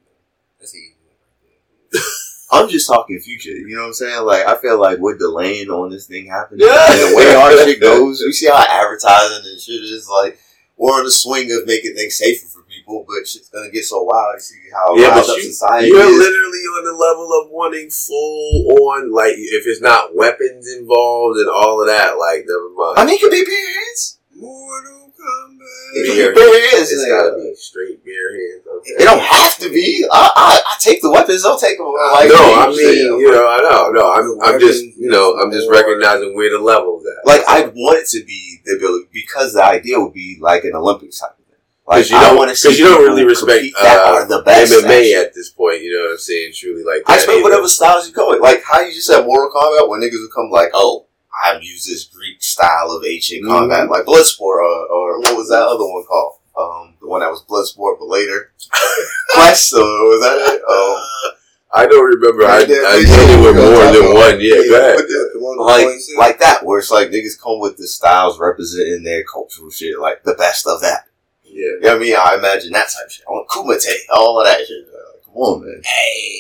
That's an easy win right there. I'm just talking future. You know what I'm saying? Like, I feel like we're delaying on this thing happening. Yeah. And the way our shit goes, we see how advertising and shit is like, we're on the swing of making things safer for people, but shit's gonna get so wild. You see how Yeah, but up you- society You're is. literally on the level of wanting full on, like, if it's not weapons involved and all of that, like, never mind. I mean, it could be bare hands. Mortal Kombat. It Beer. could be bare hands. it's nigga. gotta be straight beer hands. Okay. It don't have to be. I, I, I take the weapons. Don't take them. Like, no, I you mean, say, you know, I know, no, I'm, I'm just, Weapons you know, I'm just recognizing where the level's at. like I want it to be the ability because the idea would be like an Olympics type of thing. Like Because you I don't, want to see because you don't really respect compete that uh, are the best. at MMA shit. at this point. You know what I'm saying? Truly, like I that expect either. whatever styles you go with. Like how you just said Mortal Kombat, when niggas would come like, oh, I've used this Greek style of ancient Mhm. combat, like Bloodsport, or, or what was that other one called? Um, the one that was Bloodsport, but later Quest, or was that it? Um, I don't remember. I, I Yeah, did yeah, it with more than yeah. one. Yeah, go ahead. but the- The one like like that, where it's like niggas come with the styles representing their cultural shit, like the best of that. Yeah. You know what I mean? I imagine that type of shit. I want Kumite, all of that shit. Like, come on, man. Hey.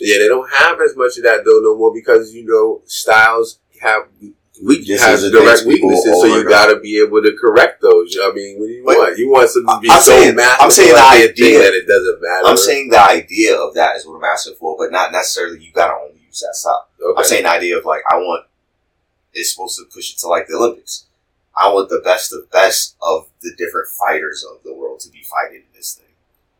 Yeah, they don't have as much of that though no more because you know styles have Weaknesses direct weaknesses, so you got to be able to correct those. I mean, what do you But- want? You want something to be I'm so saying- I'm saying the idea- that it doesn't matter. I'm saying the idea of that is what I'm asking for, but not necessarily you gotta only use that style. okay. I'm saying the idea of like I want it's supposed to push it to like the Olympics. I want the best of best of the different fighters of the world to be fighting in this thing.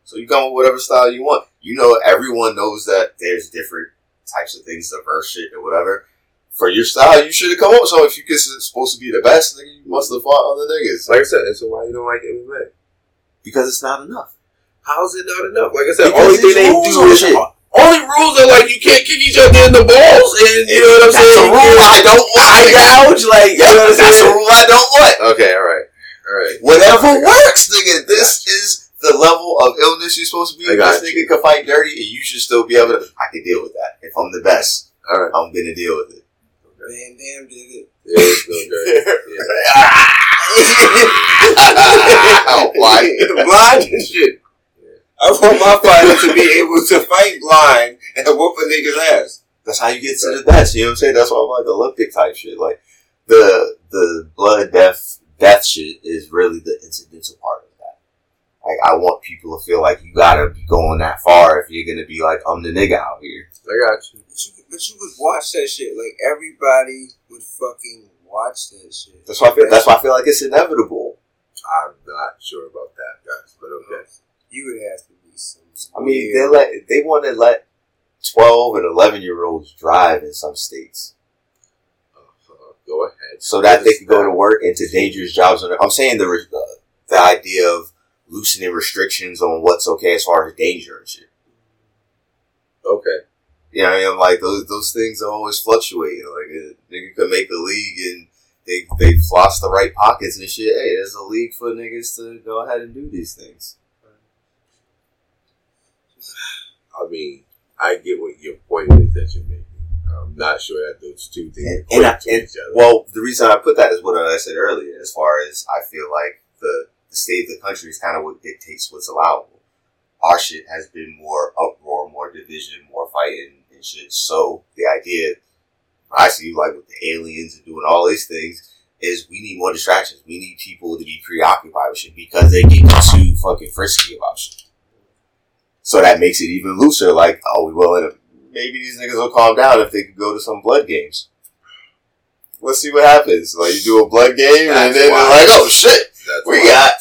So you come with whatever style you want. You know, everyone knows that there's different types of things, diverse shit or whatever. For your style, you should have come up with something. If you kiss is supposed to be the best, nigga, you must have fought other niggas. like I said, so why you don't like MMA? Because it's not enough. How's it not enough? Like I said, Because only thing they rules do is shit. only rules are like you can't kick each other in the balls, and you know what I'm That's saying. a rule I don't want. I gouge, like you know what I'm That's a rule I don't want. Okay, all right, all right. Whatever works, nigga. This is the level of illness you're supposed to be. This nigga can fight dirty, and you should still be able to. I can deal with that. If I'm the best, All right. I'm gonna deal with it. Van Damme did it. Yeah, it's good. Why? blind and shit. I want my fighter to be able to fight blind and whoop a nigga's ass. That's how you get to the best. You know what I'm saying? That's why I'm like Olympic type shit. Like the the blood death death shit is really the incidental part of that. Like I want people to feel like you gotta be going that far if you're gonna be like I'm the nigga out here. I got you. But you, would watch that shit. Like everybody would fucking watch that shit. That's why I feel. That's why I feel like it's inevitable. I'm not sure about that, guys, but okay. You would have to be some. I mean, they let they want to let twelve and eleven year olds drive in some states, Uh, go ahead. so that they can go to work into dangerous jobs. I'm saying the re- the, the idea of loosening restrictions on what's okay as far as danger and shit. Okay. You know, what I mean? like those those things are always fluctuating. Like a nigga could make a league and they they floss the right pockets and shit. Hey, there's a league for niggas to go ahead and do these things. I mean, I get what your point is that you're making. I'm not sure that those two things And- and I- to and- each other. Well, the reason I put that is what I said earlier. As far as I feel like the the state of the country is kind of what dictates what's allowable. Our shit has been more uproar, more division, more fighting and shit. So the idea I see like with the aliens and doing all these things, is we need more distractions. We need people to be preoccupied with shit because they get too fucking frisky about shit. So that makes it even looser. Like, oh, we will. Maybe these niggas will calm down if they could go to some blood games. Let's see what happens. Like you do a blood game, and That's then they're like, "Oh shit, That's we got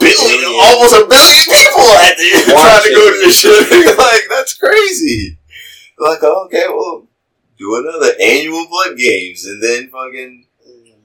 billion, almost a billion people at the trying to go to this shit. like that's crazy. Like oh, okay, well, do another annual blood games, and then fucking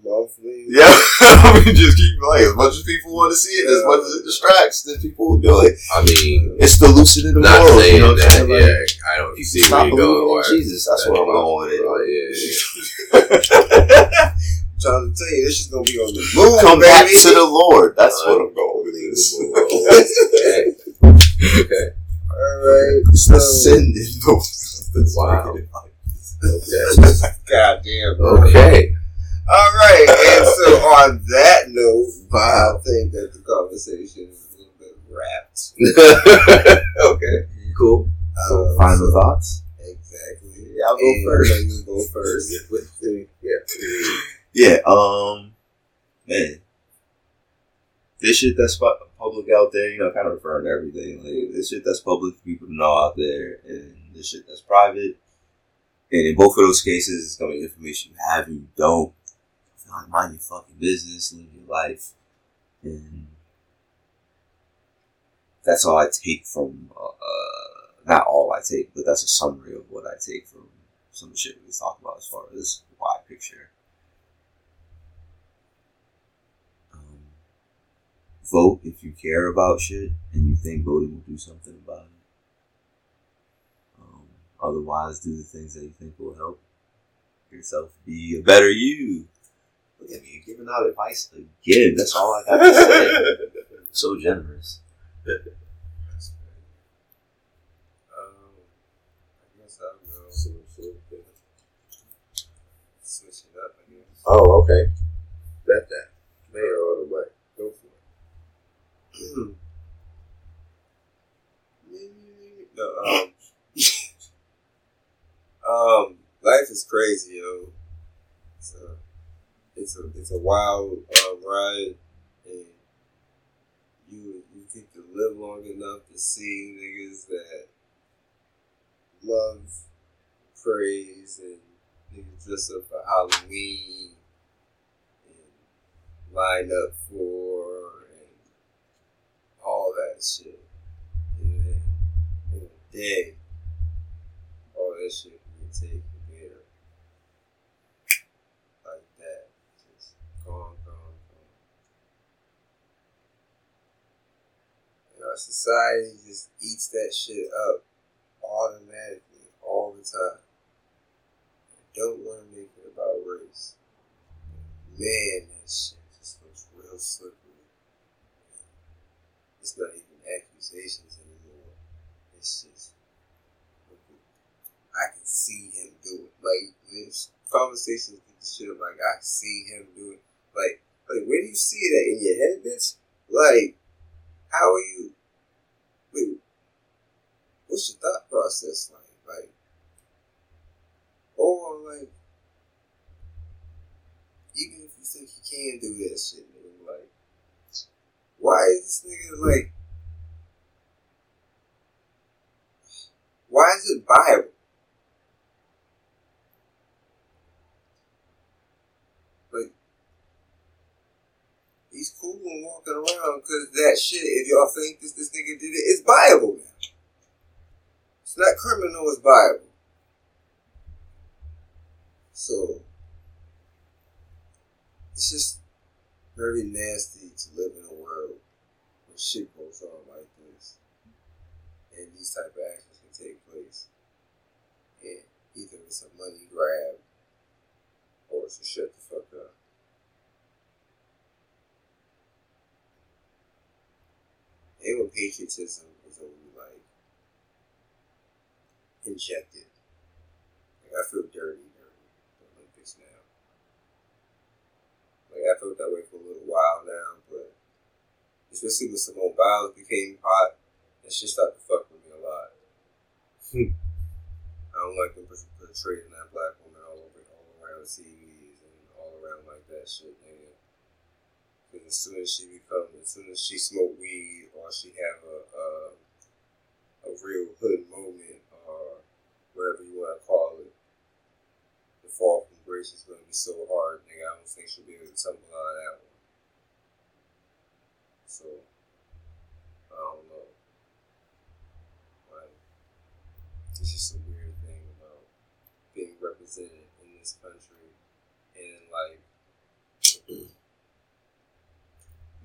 Monthly. yeah, we just keep like as much as people want to see it, as much as it distracts, then people will do it. I mean, It's the lucid in the not morals, saying you know what I'm that. saying? Like, yeah, I don't people see where you're going. in Jesus. That's where I'm going with it. Oh, yeah, yeah. I'm trying to tell you, this is gonna be on the move, Come baby. back to the Lord. That's what I'm going with this. okay. Okay. All right. It's the So, sin the Wow. Okay. God damn. Okay. All right. And so on that note, I think that the conversation is a little bit wrapped. okay. Cool. Um, Final so- thoughts? Exactly. Yeah, I'll go And first. You go first. Yeah. Yeah, um, man, this shit that's public out there, you know, kind of referring to everything. Like this shit that's public for people to know out there, and this shit that's private. And in both of those cases, it's gonna be information you have and you don't. Like, mind your fucking business, live your life, and that's all I take from. Uh, not all I take, but that's a summary of what I take from some of the shit we talk about as far as wide picture. Um, vote if you care about shit and you think voting will do something about it. Otherwise, do the things that you think will help yourself be a better you. Look at me giving out advice again. That's all I got to say. so generous. Um, I guess I'll go switch it up. I guess. Oh, okay. Bet that. Mayor on the mic. Go for it. No, um, um, life is crazy, yo. It's a, it's a, it's a wild um, ride, and you you get to live long enough to see niggas that love praise and niggas dress up for Halloween and line up for and all that shit. And then in a day, all that shit be taken there. Like that. Just gone, gone, gone. And our society just eats that shit up automatically all the time. I don't want to make it about race. Man, that shit just looks real slippery. It's not even accusations anymore. It's just I can see him do it. Like this conversations get the shit. Like I see him do it. Like like where do you see that in your head, bitch? Like how are you? Wait, what's your thought process like? Like or like even if you think he can do that shit, nigga, like why is this nigga like why is it Bible? Like he's cool and walking around because that shit. If y'all think this this nigga did it, it's viable now. It's not criminal. It's viable. So it's just very nasty to live in a world where shit goes on like this, and these type of actions can take place. And either it's a money grab or it's a shut the fuck up. And when patriotism is only like injected, like I feel dirty during the Olympics now. Like I felt that way for a little while now, but especially with Simone Biles became hot, that shit started to fuck with me a lot. Hmm. I don't like them portraying that black woman all over, all around the TVs and all around like that shit, nigga. Because as soon as she become, as soon as she smoke weed she have a a, a real hood moment or whatever you want to call it, the fall from grace is going to be so hard, nigga. I don't think she'll be able to tumble out of that one. So, I don't know. Like, it's just a weird thing about being represented in this country and like you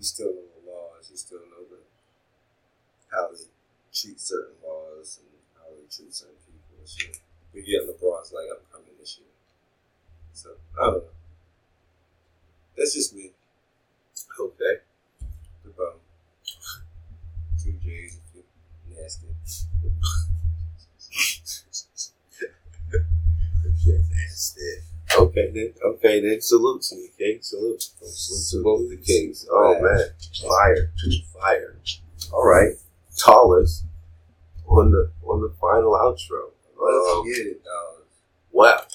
still know the laws, you still how they treat certain laws and how they treat certain people and shit. But yet LeBron's like, I'm coming this year. So I don't know. That's just me. Okay. The bum. Two J's if you're nasty. It. Okay then. Okay then. Salute to you, King. Salute. Salute to both the kings. Oh man, fire, fire. All right, tallest on the on the final outro. Let's Um, get it, dog. Well,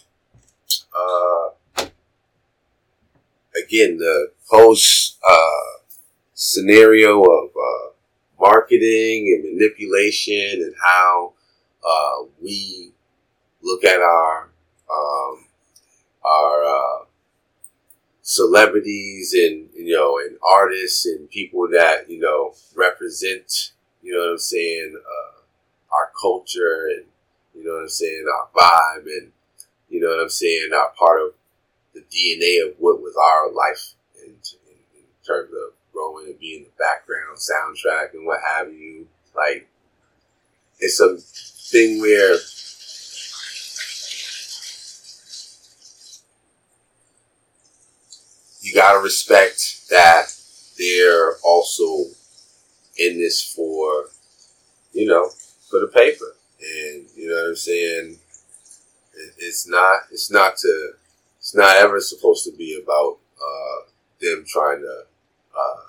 uh, again, the post uh, scenario of uh, marketing and manipulation and how uh, we look at our um, our uh, celebrities and you know and artists and people that you know represent you know what I'm saying uh, our culture and you know what I'm saying our vibe and you know what I'm saying our part of the DNA of what was our life in, in, in terms of growing and being the background soundtrack and what have you. Like, it's a thing where you gotta respect that they're also in this for, you know, for the paper. And, you know what I'm saying? It- it's not it's not to it's not ever supposed to be about uh, them trying to uh,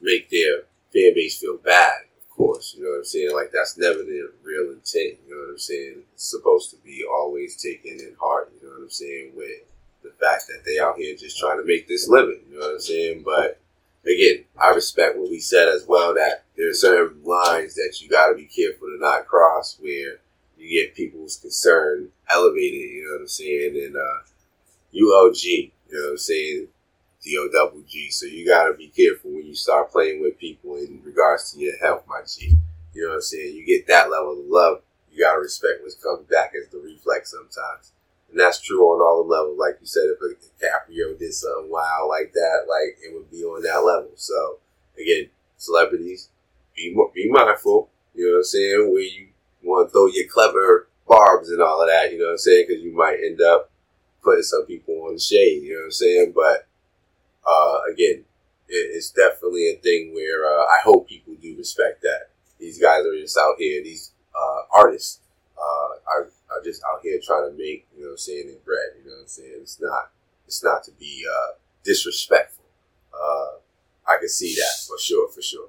make their fan base feel bad of course. You know what i'm saying? Like that's never the real intent. You know what i'm saying? It's supposed to be always taken in heart. You know what i'm saying? With the fact that they out here just trying to make this living. You know what i'm saying? But again i respect what we said as well that there are certain lines that you got to be careful to not cross where you get people's concern elevated, you know what I'm saying? And uh, ULG, you know what I'm saying? D-O double G. So you got to be careful when you start playing with people in regards to your health, my G. You know what I'm saying? You get that level of love, you got to respect what comes back as the reflex sometimes. And that's true on all the levels. Like you said, if a DiCaprio did something wild like that, like it would be on that level. So again, celebrities, be be mindful. You know what I'm saying? Where you want to throw your clever barbs and all of that, you know what I'm saying? Because you might end up putting some people on the shade, you know what I'm saying? But uh, again, it, it's definitely a thing where uh, I hope people do respect that. These guys are just out here, these uh, artists uh, are, are just out here trying to make, you know what I'm saying, their bread, you know what I'm saying? It's not, it's not to be uh, disrespectful. Uh, I can see that for sure, for sure.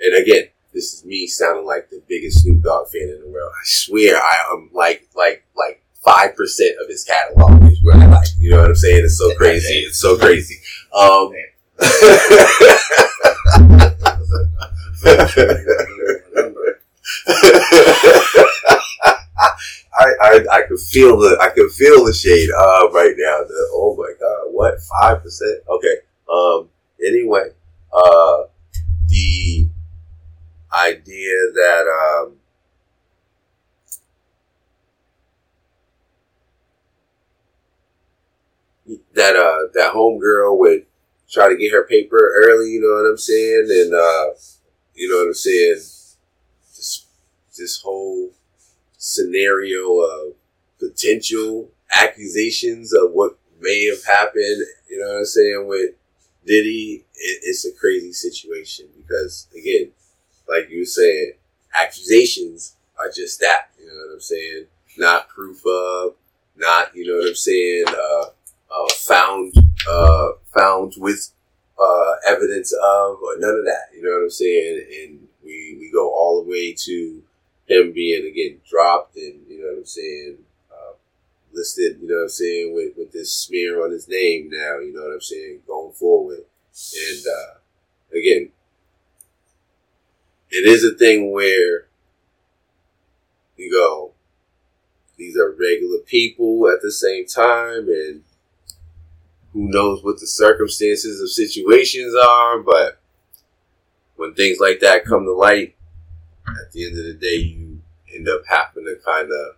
And again, this is me sounding like the biggest Snoop Dogg fan in the world. I swear I am like like like five percent of his catalog is what I like. You know what I'm saying? It's so crazy. It's so crazy. Um, I, I could feel the I could feel the shade uh right now. The, oh my god, what five percent? Okay. Um. Anyway, uh, the idea that um, that uh that homegirl would try to get her paper early, you know what I'm saying, and uh, you know what I'm saying. This this whole scenario of potential accusations of what may have happened, you know what I'm saying, with Diddy, it, it's a crazy situation because again, like you were saying, accusations are just that. You know what I'm saying? Not proof of, not you know what I'm saying. Uh, uh, found, uh, found with uh, evidence of, or none of that. You know what I'm saying? And we we go all the way to him being again dropped, and you know what I'm saying. Uh, listed, you know what I'm saying, with, with this smear on his name now, you know what I'm saying, going forward. And uh, again, it is a thing where you go, these are regular people at the same time, and who knows what the circumstances of situations are, but when things like that come to light, at the end of the day, you end up having to kind of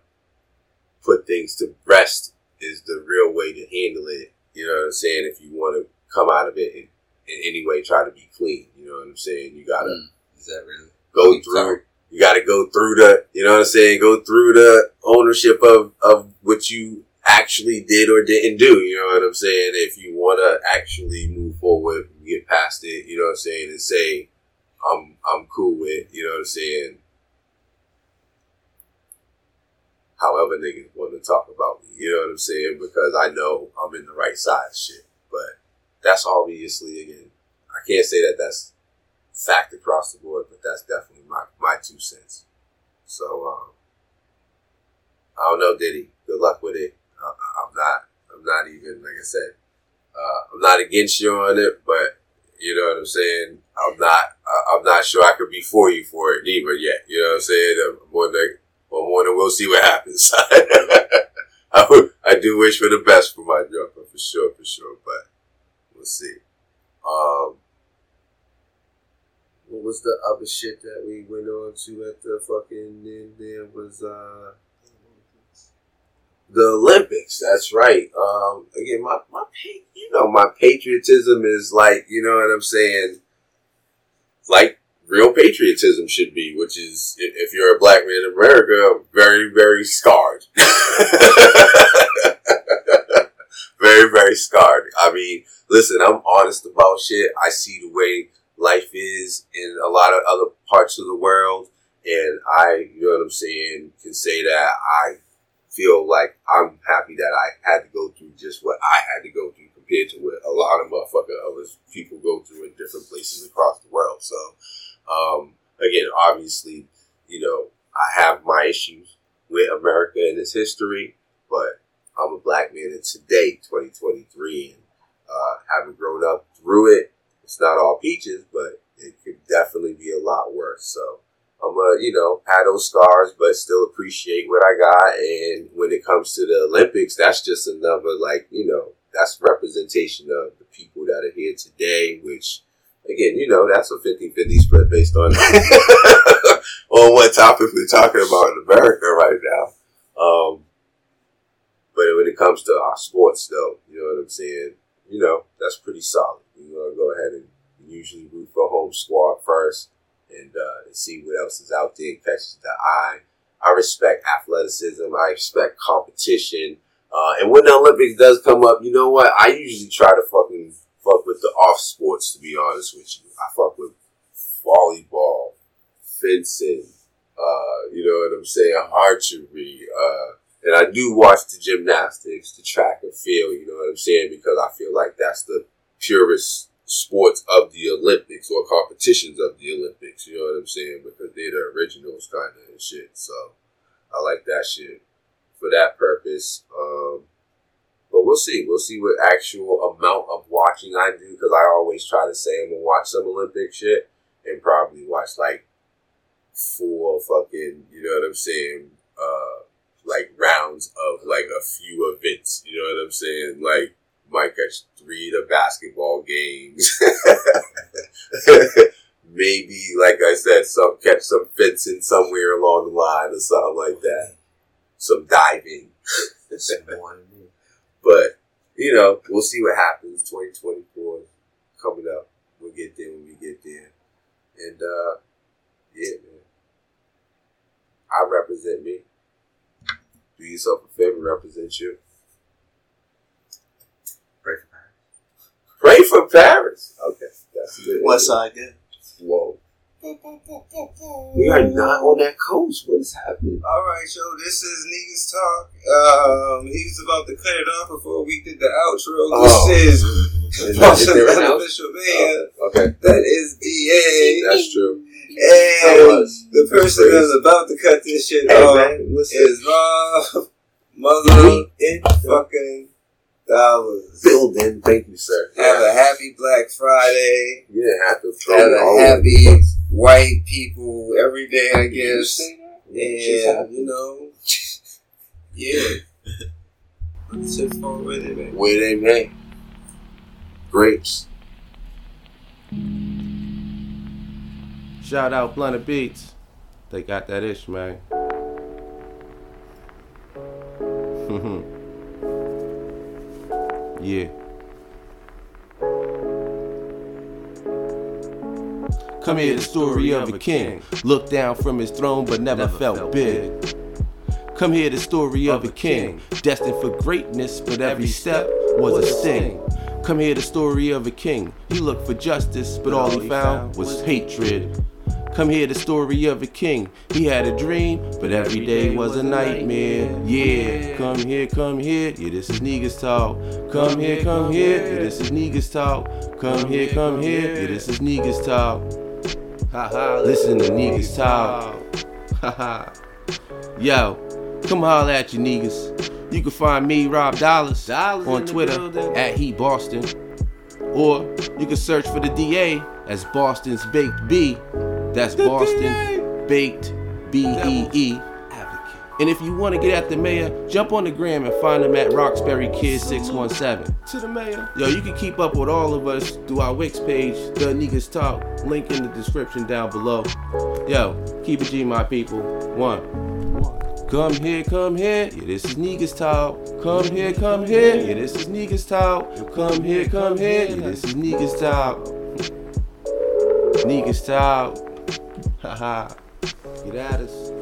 put things to rest is the real way to handle it. You know what I'm saying? If you want to come out of it in, in any way, try to be clean. You know what I'm saying? You gotta Mm. Is that really? go through. You gotta go through the. You know what I'm saying? Go through the ownership of of what you actually did or didn't do. You know what I'm saying? If you want to actually move forward, get past it. You know what I'm saying? And say, I'm I'm cool with. You know what I'm saying? however niggas want to talk about me. You know what I'm saying? Because I know I'm in the right side shit. But that's obviously, again, I can't say that that's fact across the board, but that's definitely my, my two cents. So, um, I don't know, Diddy. Good luck with it. I- I'm not, I'm not even, like I said, uh, I'm not against you on it, but you know what I'm saying? I'm not, I'm not sure I could be for you for it either yet. You know what I'm saying? I'm more than, one morning we'll see what happens. I, I do wish for the best for my jumper, for sure, for sure, but we'll see. Um, what was the other shit that we went on to at the fucking end there was, uh, the Olympics. That's right. Um, again, my, my, you know, my patriotism is like, you know what I'm saying? Like real patriotism should be, which is if you're a black man in America, very, very scarred. very, very scarred. I mean, listen, I'm honest about shit. I see the way life is in a lot of other parts of the world, and I, you know what I'm saying, can say that I feel like I'm happy that I had to go through just what I had to go through compared to what a lot of motherfucking other people go through in different places across the world. So, um, again, obviously, you know, I have my issues with America and its history, but I'm a black man in today, 2023, and uh, having grown up through it, it's not all peaches, but it could definitely be a lot worse. So I'm a, you know, had those scars, but still appreciate what I got. And when it comes to the Olympics, that's just another, like, you know, that's representation of the people that are here today, which, again, you know, that's a 50-50 split based on on what topic we're talking about in America right now. Um, but when it comes to our sports, though, you know what I'm saying? You know, that's pretty solid. You want to go ahead and usually root for home squad first and, uh, and see what else is out there, catches the eye. I respect athleticism. I respect competition. Uh, and when the Olympics does come up, you know what? I usually try to fucking fuck with the off sports, to be honest with you. I fuck with volleyball, fencing, uh, you know what I'm saying, archery, uh, and I do watch the gymnastics, the track and field, you know what I'm saying, because I feel like that's the purest sports of the Olympics or competitions of the Olympics, you know what I'm saying, because they're the originals kind of and shit. So I like that shit for that purpose. Um, but we'll see. We'll see what actual amount of watching I do because I always try to say I'm gonna watch some Olympic shit and probably watch like four fucking, you know what I'm saying, uh, like rounds of like a few events. You know what I'm saying? Like might catch three of the basketball games. Maybe, like I said, some catch some fencing somewhere along the line or something like that. Some diving. but you know, we'll see what happens. 2024 coming up. We'll get there when we get there. And uh yeah, man. I represent me. Do yourself a favor, represent you. Pray for Paris. Pray for Paris. Okay, that's good. What side then? Whoa. We are not on that coast. What is happening? All right, yo, this is Negus Talk. Um, he was about to cut it off before we did the outro. Oh. This is Is that- is Awesome there an else? Man. Oh, okay, That is DA. that's true. And the person that's about to cut this shit Hey off man, is Rob. mother in fucking dollars. Building. Thank you, sir. Have a happy Black Friday. You didn't have to throw Have a happy. White people every day, I guess. say that? She's And, you know, yeah. What's your phone with it, man? Where they made. Grapes. Shout out Blunted Beats. They got that ish, man. yeah. Come hear the story of a king. Looked down from his throne, but never felt big. Come hear the story of a king. Destined for greatness, but every step was a sting. Come hear the story of a king. He looked for justice, but all he found was hatred. Come hear the story of a king. He had a dream, but every day was a nightmare. Yeah, come here, come here. Yeah, this is Negus Talk. Come here, come here. Yeah, this is Negus Talk. Come here, come here. Yeah, this is Negus Talk. Haha, listen to Negus Talk. Haha. Yo, come holler at you niggas. You can find me, Rob Dollars, on Twitter at He Boston. Or you can search for the DA as Boston's Baked B. That's Boston Baked B E E. And if you want to get at the mayor, jump on the gram and find him at Roxbury Kid 617. To the mayor. Yo, you can keep up with all of us through our Wix page, The Negus Talk. Link in the description down below. Yo, keep it G, my people. One. Come here, come here. Yeah, this is Negus Talk. Come here, come here. Yeah, this is Negus Talk. Come here, come here. Yeah, this is Negus Talk. Negus Talk. Haha. Get at us.